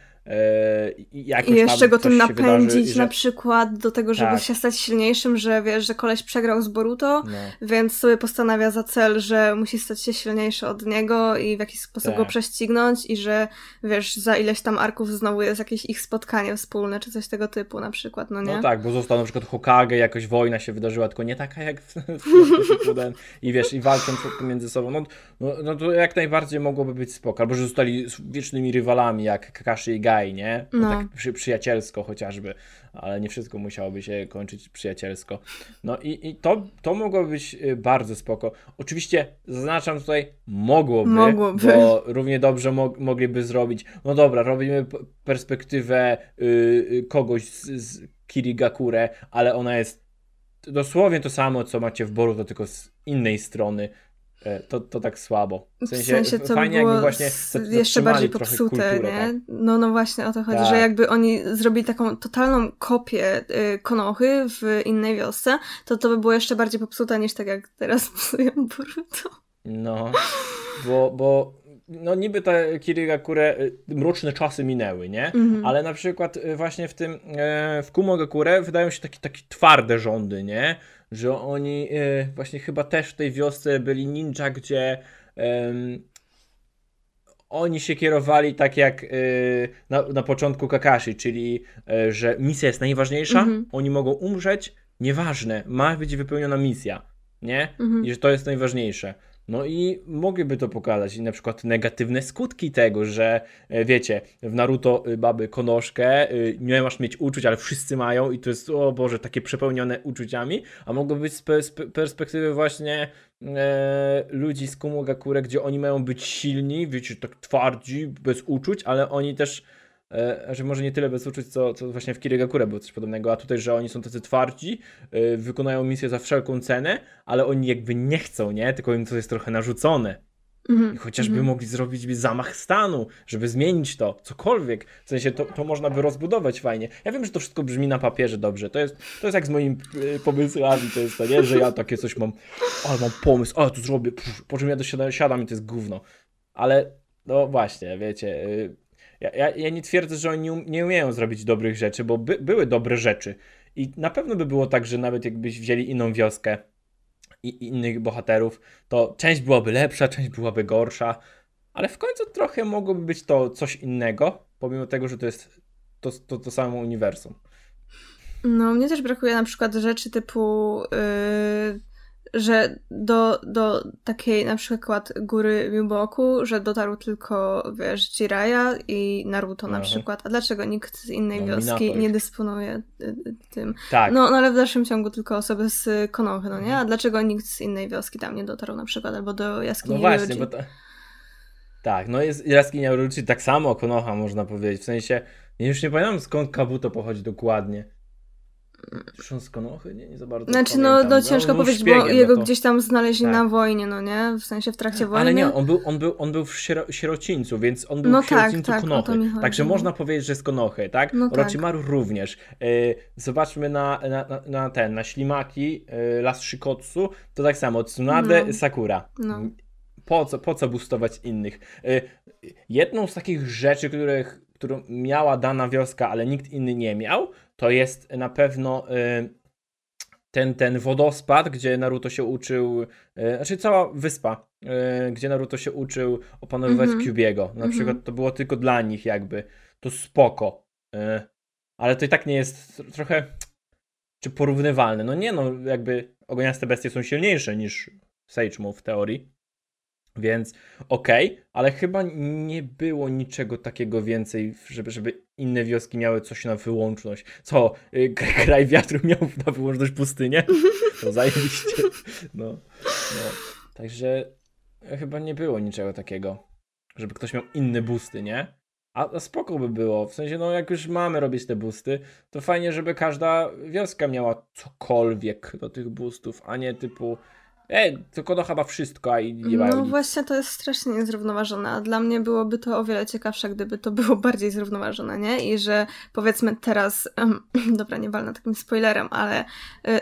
S2: I jeszcze go tym napędzić że... na przykład do tego, żeby tak. się stać silniejszym, że wiesz, że koleś przegrał z Boruto, no. więc sobie postanawia za cel, że musi stać się silniejszy od niego i w jakiś sposób tak. go prześcignąć i że wiesz, za ileś tam arków znowu jest jakieś ich spotkanie wspólne, czy coś tego typu na przykład, no nie?
S1: No tak, bo został na przykład Hokage, jakoś wojna się wydarzyła, tylko nie taka jak w, w i wiesz, i walczą między sobą, no, no, no to jak najbardziej mogłoby być spoko, albo że zostali wiecznymi rywalami, jak Kakashi i Gai nie? No. Tak przy, przyjacielsko chociażby, ale nie wszystko musiałoby się kończyć przyjacielsko. No i, i to, to mogłoby być y, bardzo spoko. Oczywiście zaznaczam tutaj mogłoby, mogłoby. bo równie dobrze mo mogliby zrobić, no dobra, robimy perspektywę y, y, kogoś z, z Kirigakure, ale ona jest dosłownie to samo, co macie w Boruto, tylko z innej strony. E, to, to tak słabo.
S2: W sensie, w sensie to fajnie jakby właśnie jeszcze bardziej popsute, kulturę, nie? Tak? No, no właśnie o to chodzi, tak. że jakby oni zrobili taką totalną kopię y, Konochy w innej wiosce, to to by było jeszcze bardziej popsute niż tak jak teraz psują Boruto.
S1: No, bo, bo no niby te Kirigakure, y, mroczne czasy minęły, nie? Mhm. Ale na przykład y, właśnie w tym, e, w Kumogakure wydają się takie, takie twarde rządy, nie? Że oni e, właśnie chyba też w tej wiosce byli ninja, gdzie oni się kierowali tak jak e, na, na początku Kakashi, czyli e, że misja jest najważniejsza, mhm. oni mogą umrzeć, nieważne, ma być wypełniona misja, nie? Mhm. I że to jest najważniejsze. No i mogliby to pokazać i na przykład negatywne skutki tego, że e, wiecie, w Naruto y, baby konoszkę, y, nie masz mieć uczuć, ale wszyscy mają i to jest, o Boże, takie przepełnione uczuciami, a mogło być z perspektywy właśnie e, ludzi z Kumogakure, gdzie oni mają być silni, wiecie, tak twardzi, bez uczuć, ale oni też że może nie tyle bez uczuć, co, co właśnie w Kirigakure było coś podobnego, a tutaj, że oni są tacy twardzi, yy, wykonają misję za wszelką cenę, ale oni jakby nie chcą, nie? Tylko im to jest trochę narzucone. -hmm. I chociażby mm -hmm. mogli zrobić zamach stanu, żeby zmienić to, cokolwiek. W sensie to, to można by rozbudować fajnie. Ja wiem, że to wszystko brzmi na papierze dobrze. To jest, to jest jak z moimi y, pomysłami, to jest to, nie? Że ja takie coś mam, ale mam pomysł, ale to zrobię, pff, po czym ja dosiadam siadam i to jest gówno. Ale no właśnie, wiecie, y, ja, ja, nie twierdzę, że oni nie umieją zrobić dobrych rzeczy, bo by, były dobre rzeczy. I na pewno by było tak, że nawet jakbyś wzięli inną wioskę i innych bohaterów, to część byłaby lepsza, część byłaby gorsza, ale w końcu trochę mogłoby być to coś innego, pomimo tego, że to jest to, to, to samo uniwersum.
S2: No, mnie też brakuje na przykład rzeczy typu. Yy że do, do takiej na przykład góry Miuboku, że dotarł tylko, wiesz, Jiraya i Naruto na przykład. A dlaczego nikt z innej no, wioski nie dysponuje y, y, tym? Tak. No, no ale w dalszym ciągu tylko osoby z Konochy, no nie? Mhm. A dlaczego nikt z innej wioski tam nie dotarł na przykład? Albo do jaskini No właśnie, bo to...
S1: Tak, no jest jaskinia Ryuji tak samo Konoha można powiedzieć, w sensie, ja już nie pamiętam skąd Kabuto pochodzi dokładnie. Czy on z Konochy? Nie, nie za bardzo
S2: Znaczy, no, no ciężko
S1: był
S2: powiedzieć, bo
S1: szpiegiem,
S2: jego
S1: no to-
S2: gdzieś tam znaleźli
S1: Tak.
S2: na wojnie, no nie? W sensie w trakcie wojny.
S1: Ale nie, on był, on był, on był w siero, sierocińcu, więc on był
S2: No
S1: w
S2: tak,
S1: sierocińcu
S2: tak, to
S1: Konochy. Także można powiedzieć, że z Konochy, tak?
S2: No tak.
S1: Orochimaru również. Yy, zobaczmy na, na, na, ten, na ślimaki, yy, Las Shikotsu, to tak samo, Tsunade,
S2: No.
S1: Sakura.
S2: No.
S1: Po co, po co boostować innych? Yy, jedną z takich rzeczy, których, którą miała dana wioska, ale nikt inny nie miał, to jest na pewno yy, ten, ten wodospad, gdzie Naruto się uczył, yy, znaczy cała wyspa, yy, gdzie Naruto się uczył opanowywać
S2: Mhm.
S1: Kyubiego. Na
S2: Mhm.
S1: przykład to było tylko dla nich jakby. To spoko. Ale to i tak nie jest tr- trochę czy porównywalne. No nie no, jakby ogoniaste bestie są silniejsze niż Sage Move w teorii. Więc okej, ale chyba nie było niczego takiego więcej, żeby, żeby inne wioski miały coś na wyłączność. Co, y, kraj wiatru miał na wyłączność pustynię? To zajebiście. No, no. Także chyba nie było niczego takiego, żeby ktoś miał inne boosty, nie? A, a spoko by było, w sensie, no jak już mamy robić te boosty, to fajnie, żeby każda wioska miała cokolwiek do tych boostów, a nie typu Tylko to chyba wszystko, a i nie mają
S2: No
S1: nic.
S2: właśnie to jest strasznie niezrównoważone, a dla mnie byłoby to o wiele ciekawsze, gdyby to było bardziej zrównoważone, nie? I że powiedzmy teraz, em, dobra, nie walnę takim spoilerem, ale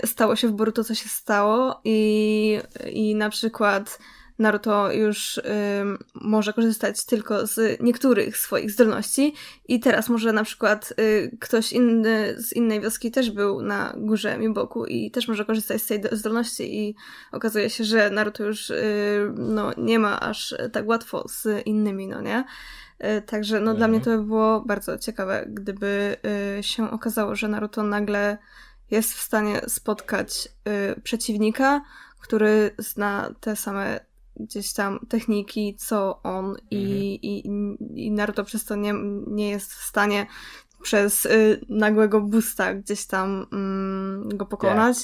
S2: y, stało się w Boruto, co się stało i, i na przykład Naruto już ym, może korzystać tylko z niektórych swoich zdolności i teraz może na przykład y, ktoś inny z innej wioski też był na górze Miboku i też może korzystać z tej do- zdolności i okazuje się, że Naruto już y, no, nie ma aż tak łatwo z innymi, no nie? Y, Także no, dla
S1: Mhm.
S2: mnie to by było bardzo ciekawe, gdyby y, się okazało, że Naruto nagle jest w stanie spotkać y, przeciwnika, który zna te same gdzieś tam techniki, co on i, i, i Naruto przez to nie, nie jest w stanie przez y, nagłego boosta gdzieś tam mm, go pokonać,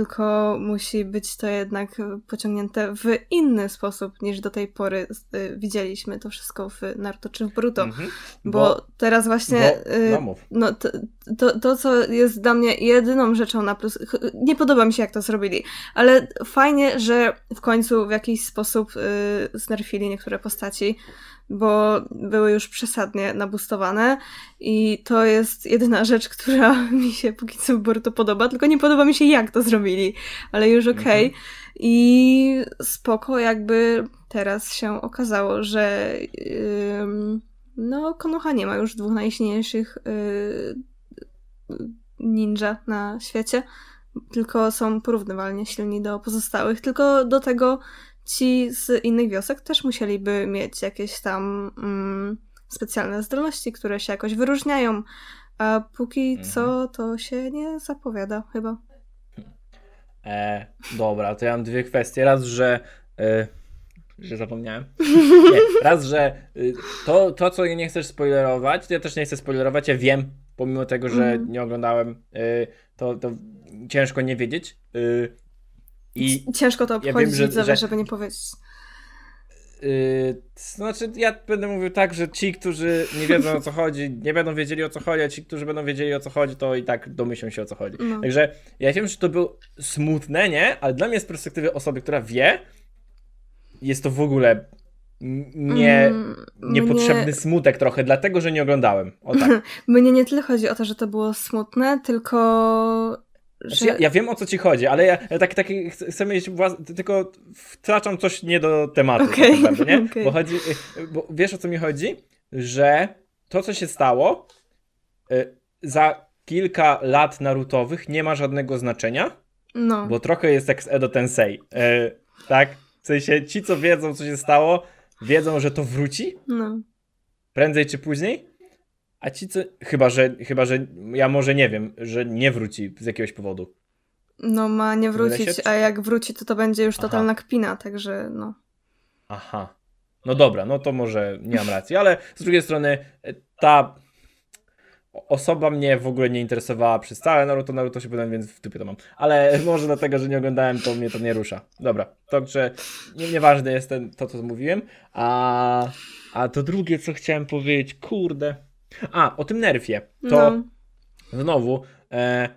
S2: tylko musi być to jednak pociągnięte w inny sposób niż do tej pory y, widzieliśmy to wszystko w Naruto czy w Boruto.
S1: Mhm.
S2: Bo, teraz właśnie
S1: bo,
S2: y,
S1: no
S2: no, to, to, to, co jest dla mnie jedyną rzeczą na plus, nie podoba mi się, jak to zrobili, ale fajnie, że w końcu w jakiś sposób y, znerfili niektóre postaci, bo były już przesadnie nabustowane i to jest jedyna rzecz, która mi się póki co w Boruto podoba, tylko nie podoba mi się, jak to zrobili, ale już okej.
S1: Mhm.
S2: I spoko, jakby teraz się okazało, że ym, no, Konoha nie ma już dwóch najsilniejszych y, ninja na świecie, tylko są porównywalnie silni do pozostałych. Tylko do tego ci z innych wiosek też musieliby mieć jakieś tam mm, specjalne zdolności, które się jakoś wyróżniają. A póki
S1: Mhm.
S2: co to się nie zapowiada chyba.
S1: E, dobra, to ja mam dwie kwestie. Raz, że. E, że zapomniałem. Nie, raz, że y, to, to, co nie chcesz spoilerować, ja też nie chcę spoilerować. Ja wiem, pomimo tego, że
S2: Mhm.
S1: nie oglądałem, y, to, to ciężko nie wiedzieć. Y, I
S2: Ciężko to
S1: ja
S2: obchodzić
S1: wiem, że- że-
S2: żeby nie powiedzieć.
S1: Yy, znaczy, ja będę mówił tak, że ci, którzy nie wiedzą o co chodzi, nie będą wiedzieli o co chodzi, a ci, którzy będą wiedzieli o co chodzi, to i tak domyślą się o co chodzi.
S2: No.
S1: Także ja wiem, że to było smutne, nie? Ale dla mnie z perspektywy osoby, która wie, jest to w ogóle nie,
S2: Mm,
S1: niepotrzebny
S2: Mnie,
S1: smutek trochę, dlatego, że nie oglądałem. O tak.
S2: mnie nie tyle chodzi o to, że to było smutne, tylko.
S1: Znaczy, ja, ja wiem o co ci chodzi, ale ja, ja tak, tak chcę mieć włas... tylko wtraczam coś nie do tematu.
S2: Okej,
S1: tak naprawdę, nie?
S2: okej.
S1: Bo chodzi, bo wiesz o co mi chodzi? Że to co się stało y, za kilka lat narutowych nie ma żadnego znaczenia,
S2: No.
S1: bo trochę jest jak z Edo Tensei. Y, tak? W sensie ci co wiedzą co się stało, wiedzą, że to wróci
S2: no.
S1: prędzej czy później. A ci co. Chyba, że, chyba, że ja może nie wiem, że nie wróci z jakiegoś powodu.
S2: No ma nie wrócić, a jak wróci, to to będzie już
S1: Aha.
S2: totalna kpina, także no.
S1: Aha. No dobra, no to może nie mam racji, ale z drugiej strony e, ta osoba mnie w ogóle nie interesowała przez całe Naruto, Naruto się pytam, więc w typie to mam. Ale może dlatego, że nie oglądałem, to mnie to nie rusza. Dobra, także nie, nieważne jest ten, to, co mówiłem. A, a to drugie, co chciałem powiedzieć, kurde. A, o tym nerfie. To
S2: No.
S1: znowu, e,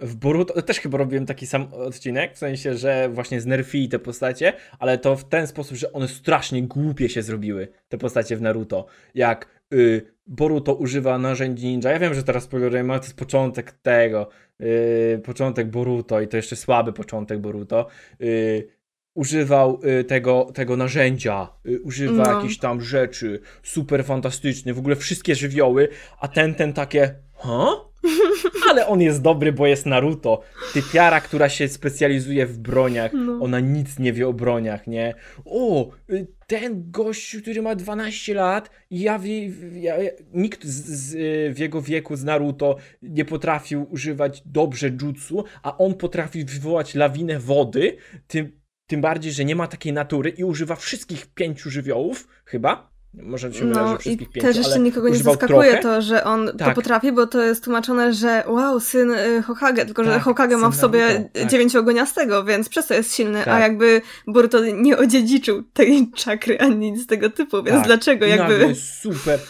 S1: w Boruto też chyba robiłem taki sam odcinek, w sensie, że właśnie znerfili te postacie, ale to w ten sposób, że one strasznie głupie się zrobiły, te postacie w Naruto. Jak y, Boruto używa narzędzi ninja. Ja wiem, że teraz spoilerujemy, ale to jest początek tego, y, początek Boruto i to jeszcze słaby początek Boruto. Y, używał y, tego, tego narzędzia, y, używa
S2: No.
S1: jakichś tam rzeczy, super fantastyczny, w ogóle wszystkie żywioły, a ten, ten takie, ha? Ale on jest dobry, bo jest Naruto. Typiara, która się specjalizuje w broniach.
S2: No.
S1: Ona nic nie wie o broniach, nie? O, y, ten gościu, który ma 12 lat, ja, wie, ja ja- nikt z, z, w jego wieku z Naruto nie potrafił używać dobrze jutsu, a on potrafi wywołać lawinę wody, tym, tym bardziej, że nie ma takiej natury i używa wszystkich pięciu żywiołów, chyba. Może się wydaje, że
S2: No i
S1: wszystkich pięciu,
S2: też jeszcze
S1: ale
S2: nikogo nie zaskakuje
S1: trochę.
S2: to, że on to
S1: Tak.
S2: potrafi, bo to jest tłumaczone, że wow, syn y, Hokage, tylko że
S1: Tak,
S2: Hokage ma w sobie
S1: tak.
S2: dziewięciogoniastego, więc przez to jest silny, a
S1: Tak.
S2: jakby Boruto nie odziedziczył tej czakry ani nic tego typu, więc
S1: Tak.
S2: dlaczego jakby...
S1: nagle super.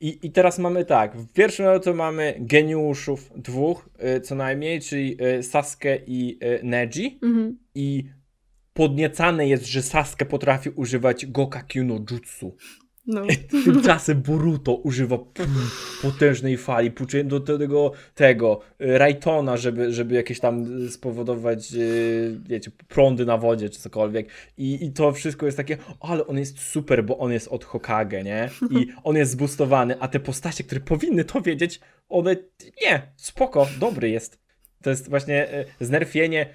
S1: I, I teraz mamy tak, w pierwszym to mamy geniuszów dwóch, y, co najmniej, czyli y, Sasuke i Neji.
S2: Mhm.
S1: I podniecane jest, że Sasuke potrafi używać Gokakyu no Jutsu.
S2: No.
S1: Tymczasem Boruto używa potężnej fali, do tego, tego y, Raitona, żeby, żeby jakieś tam spowodować, y, wiecie, prądy na wodzie czy cokolwiek. I, I to wszystko jest takie, ale on jest super, bo on jest od Hokage, nie? I on jest zboostowany, a te postacie, które powinny to wiedzieć, one nie, spoko, dobry jest. To jest właśnie y, znerfienie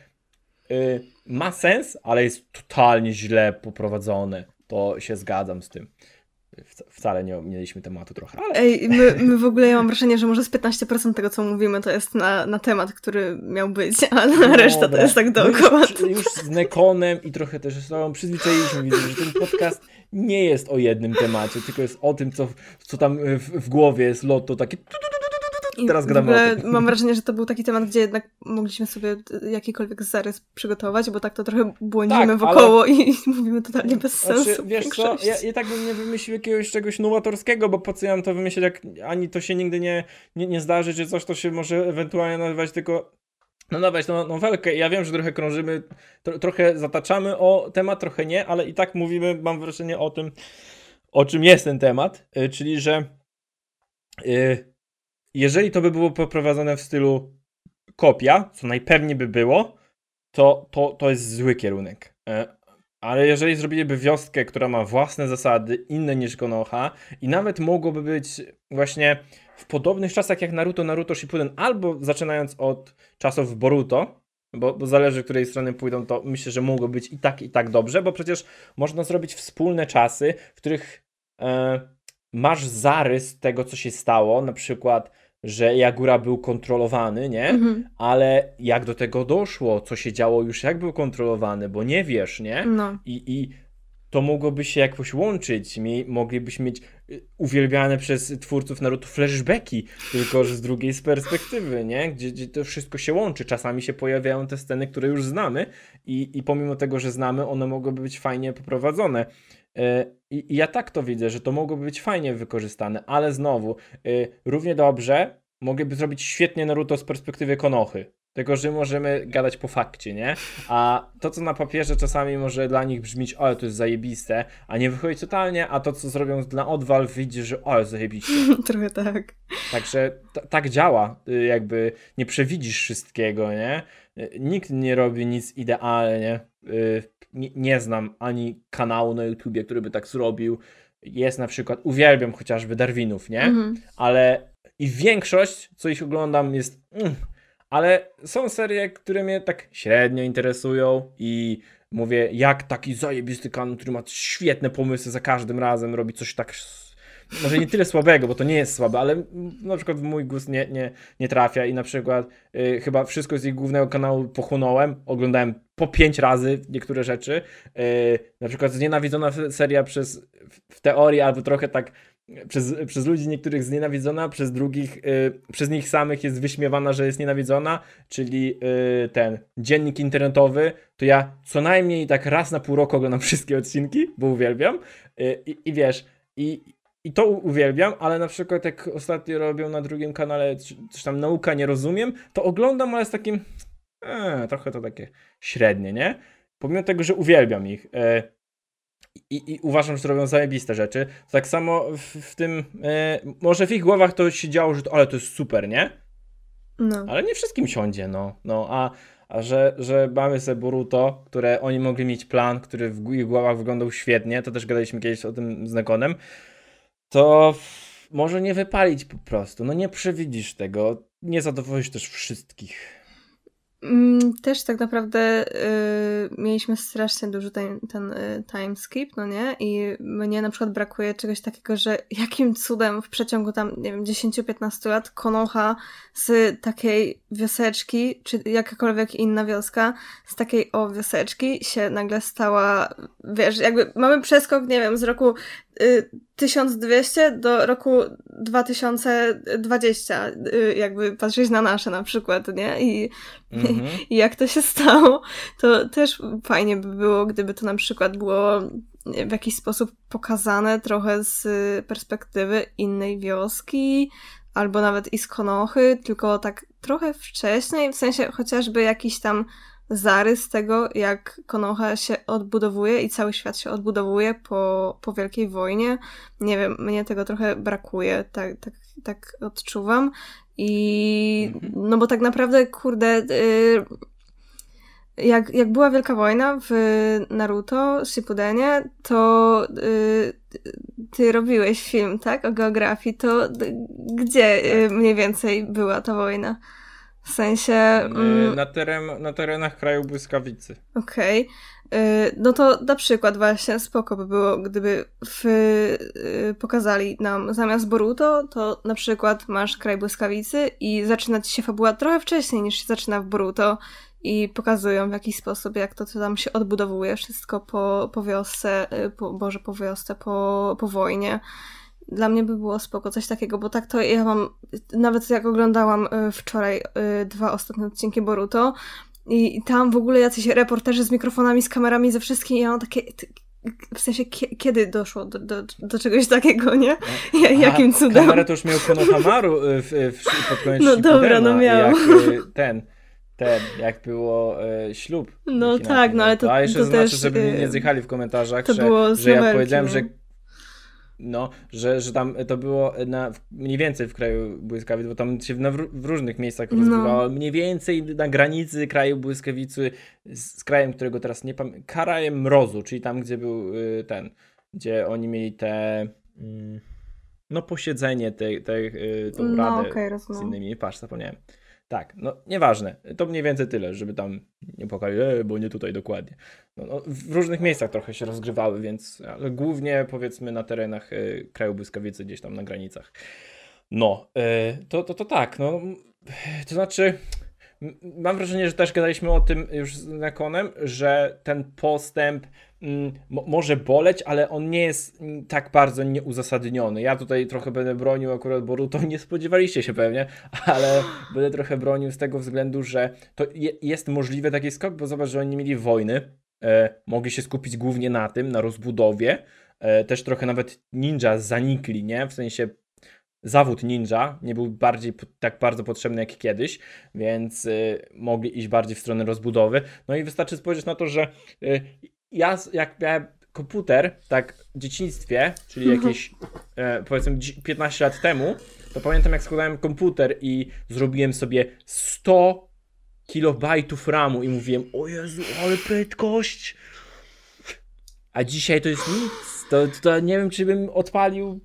S1: y, ma sens, ale jest totalnie źle poprowadzone. To się zgadzam z tym. Wca- Wcale nie mieliśmy tematu trochę, ale
S2: Ej, my, my w ogóle, ja mam wrażenie, że może z 15% tego, co mówimy, to jest na, na temat, który miał być, a na reszta to jest tak
S1: My
S2: dookoła.
S1: Już, już z Nekonem i trochę też z tobą przyzwyczailiśmy, widzę, że ten podcast nie jest o jednym temacie, tylko jest o tym, co, co tam w, w głowie jest lotto, takie
S2: I
S1: Teraz gadamy
S2: ogóle
S1: o tym.
S2: Mam wrażenie, że to był taki temat, gdzie jednak mogliśmy sobie jakikolwiek zarys przygotować, bo tak to trochę błądzimy
S1: Tak,
S2: wokoło i mówimy totalnie bez sensu.
S1: Znaczy,
S2: w
S1: wiesz co, ja, ja tak bym nie wymyślił jakiegoś czegoś nowatorskiego, bo po co ja mam to wymyślić, jak ani to się nigdy nie, nie, nie zdarzy, czy coś, to się może ewentualnie nazywać tylko nadawać no, nowelkę. Ja wiem, że trochę krążymy, tro, trochę zataczamy o temat, trochę nie, ale i tak mówimy, mam wrażenie o tym, o czym jest ten temat, y, czyli że y, jeżeli to by było poprowadzone w stylu kopia, co najpewniej by było, to, to, to jest zły kierunek. E, Ale jeżeli zrobiliby wioskę, która ma własne zasady, inne niż Konoha i nawet mogłoby być właśnie w podobnych czasach jak Naruto, Naruto Shippuden, albo zaczynając od czasów Boruto, bo, bo zależy, której strony pójdą, to myślę, że mogło być i tak, i tak dobrze, bo przecież można zrobić wspólne czasy, w których e, masz zarys tego, co się stało, na przykład, że Jagura był kontrolowany, nie?
S2: Mhm.
S1: ale jak do tego doszło, co się działo już, jak był kontrolowany, bo nie wiesz, nie?
S2: No.
S1: I, i to mogłoby się jakoś łączyć. Mi, moglibyśmy mieć y, uwielbiane przez twórców Naruto flashbacki, tylko że z drugiej z perspektywy, nie? Gdzie, gdzie to wszystko się łączy. Czasami się pojawiają te sceny, które już znamy i, i pomimo tego, że znamy, one mogłyby być fajnie poprowadzone. E, I, ja tak to widzę, że to mogłoby być fajnie wykorzystane, ale znowu, y, równie dobrze mogliby zrobić świetnie Naruto z perspektywy Konochy. Tylko, że możemy gadać po fakcie, nie? A to, co na papierze czasami może dla nich brzmieć, ale to jest zajebiste, a nie wychodzi totalnie, a to, co zrobią dla odwal, wyjdzie, że ale zajebiście.
S2: Trochę tak.
S1: Także tak działa, y, jakby nie przewidzisz wszystkiego, nie? Y, Nikt nie robi nic idealnie. Y, Nie, nie znam ani kanału na YouTubie, który by tak zrobił. Jest na przykład, uwielbiam chociażby Darwinów, nie?
S2: Mhm.
S1: ale i większość, co ich oglądam, jest. Mm, ale są serie, które mnie tak średnio interesują i mówię, jak taki zajebisty kanał, który ma świetne pomysły za każdym razem, robi coś tak. Może nie tyle słabego, bo to nie jest słabe, ale na przykład w mój gust nie, nie, nie trafia i na przykład y, chyba wszystko z ich głównego kanału pochłonąłem, oglądałem po pięć razy niektóre rzeczy. Y, na przykład znienawidzona seria przez w teorii albo trochę tak przez, przez ludzi niektórych znienawidzona, przez drugich, y, przez nich samych jest wyśmiewana, że jest nienawidzona, czyli y, ten dziennik internetowy, to ja co najmniej tak raz na pół roku oglądam wszystkie odcinki, bo uwielbiam y, i, i wiesz, i, i to uwielbiam, ale na przykład jak ostatnio robią na drugim kanale coś tam nauka nie rozumiem, to oglądam, ale z takim e, trochę to takie średnie, nie? Pomimo tego, że uwielbiam ich e, i, i, uważam, że robią zajebiste rzeczy, tak samo w, w tym, e, może w ich głowach to się działo, że to, ale to jest super, nie? No. Ale nie wszystkim siądzie, no. no a a że, że mamy sobie Boruto, które oni mogli mieć plan, który w ich głowach wyglądał świetnie, to też gadaliśmy kiedyś o tym z Nekonem, to może nie wypalić po prostu. No nie przewidzisz tego. Nie zadowolisz też wszystkich.
S2: Mm, też tak naprawdę y, mieliśmy strasznie duży ten, ten y, time skip, no nie? I mnie na przykład brakuje czegoś takiego, że jakim cudem w przeciągu tam, nie wiem, 10-15 lat Konoha z takiej wioseczki, czy jakakolwiek inna wioska, z takiej o wioseczki się nagle stała, wiesz, jakby mamy przeskok, nie wiem, z roku 1200 y, do roku 2020, y, jakby patrzeć na nasze na przykład, nie? I, mm-hmm. I jak to się stało, to też fajnie by było, gdyby to na przykład było w jakiś sposób pokazane trochę z perspektywy innej wioski, albo nawet i z Konochy, tylko tak trochę wcześniej, w sensie chociażby jakiś tam zarys tego, jak Konoha się odbudowuje i cały świat się odbudowuje po, po Wielkiej Wojnie. Nie wiem, mnie tego trochę brakuje, tak, tak, tak odczuwam. I mhm. no bo tak naprawdę, kurde, y, jak, jak była Wielka Wojna w Naruto, Shippudenie, to y, ty robiłeś film, tak, o geografii, to gdzie y, tak. mniej więcej była ta wojna? W sensie.
S1: Mm, na, teren, na terenach kraju błyskawicy.
S2: Okej. Okay. No to na przykład właśnie spoko by było, gdyby w, y, pokazali nam zamiast Boruto, to na przykład masz kraj błyskawicy i zaczyna ci się fabuła trochę wcześniej niż się zaczyna w Boruto i pokazują w jakiś sposób, jak to, to tam się odbudowuje wszystko po, po wiosce, po, Boże, po wiosce, po, po wojnie dla mnie by było spoko coś takiego, bo tak to ja mam, nawet jak oglądałam y, wczoraj y, dwa ostatnie odcinki Boruto i tam w ogóle jacyś reporterzy z mikrofonami, z kamerami, ze wszystkim i ja mam takie, w sensie kiedy doszło do, do, do czegoś takiego, nie? No. Jakim cudem?
S1: Kamerę to już miał Konohamaru y, w, w, pod koniec
S2: No dobra, no miał.
S1: Jak, ten ten, jak było e, ślub.
S2: No tak, no ale to,
S1: A jeszcze
S2: to
S1: znaczy,
S2: też,
S1: żeby nie zjechali w komentarzach, że, że ja powiedziałem, że no, że, że tam to było na, mniej więcej w kraju błyskawic, bo tam się w, w różnych miejscach no. rozgrywało. Mniej więcej na granicy kraju błyskawicy z, z krajem, którego teraz nie pamiętam. Karajem Mrozu, czyli tam, gdzie był y, ten, gdzie oni mieli te. Y, no, posiedzenie tej, te, y, tą no, radę okay, z innymi. Patrz, zapomniałem. Tak, no nieważne. To mniej więcej tyle, żeby tam nie pokazać, e, bo nie tutaj dokładnie. No, no, w różnych miejscach trochę się rozgrywały, więc ale głównie powiedzmy na terenach y, kraju błyskawicy, gdzieś tam na granicach. No, y, to, to, to tak, no. To znaczy, mam wrażenie, że też gadaliśmy o tym już z Nekonem, że ten postęp może boleć, ale on nie jest mm, tak bardzo nieuzasadniony. Ja tutaj trochę będę bronił akurat Boruto, nie spodziewaliście się pewnie, ale będę trochę bronił z tego względu, że to je, jest możliwy taki skok, bo zobacz, że oni mieli wojny, e, mogli się skupić głównie na tym, na rozbudowie, e, też trochę nawet ninja zanikli, nie? W sensie zawód ninja nie był bardziej tak bardzo potrzebny jak kiedyś, więc y, mogli iść bardziej w stronę rozbudowy. No i wystarczy spojrzeć na to, że y, ja jak miałem komputer, tak w dzieciństwie, czyli mhm. jakieś y, powiedzmy 15 lat temu, to pamiętam jak składałem komputer i zrobiłem sobie 100 kilobajtów RAMu i mówiłem, o Jezu, ale prędkość! A dzisiaj to jest nic to, to nie wiem, czy bym odpalił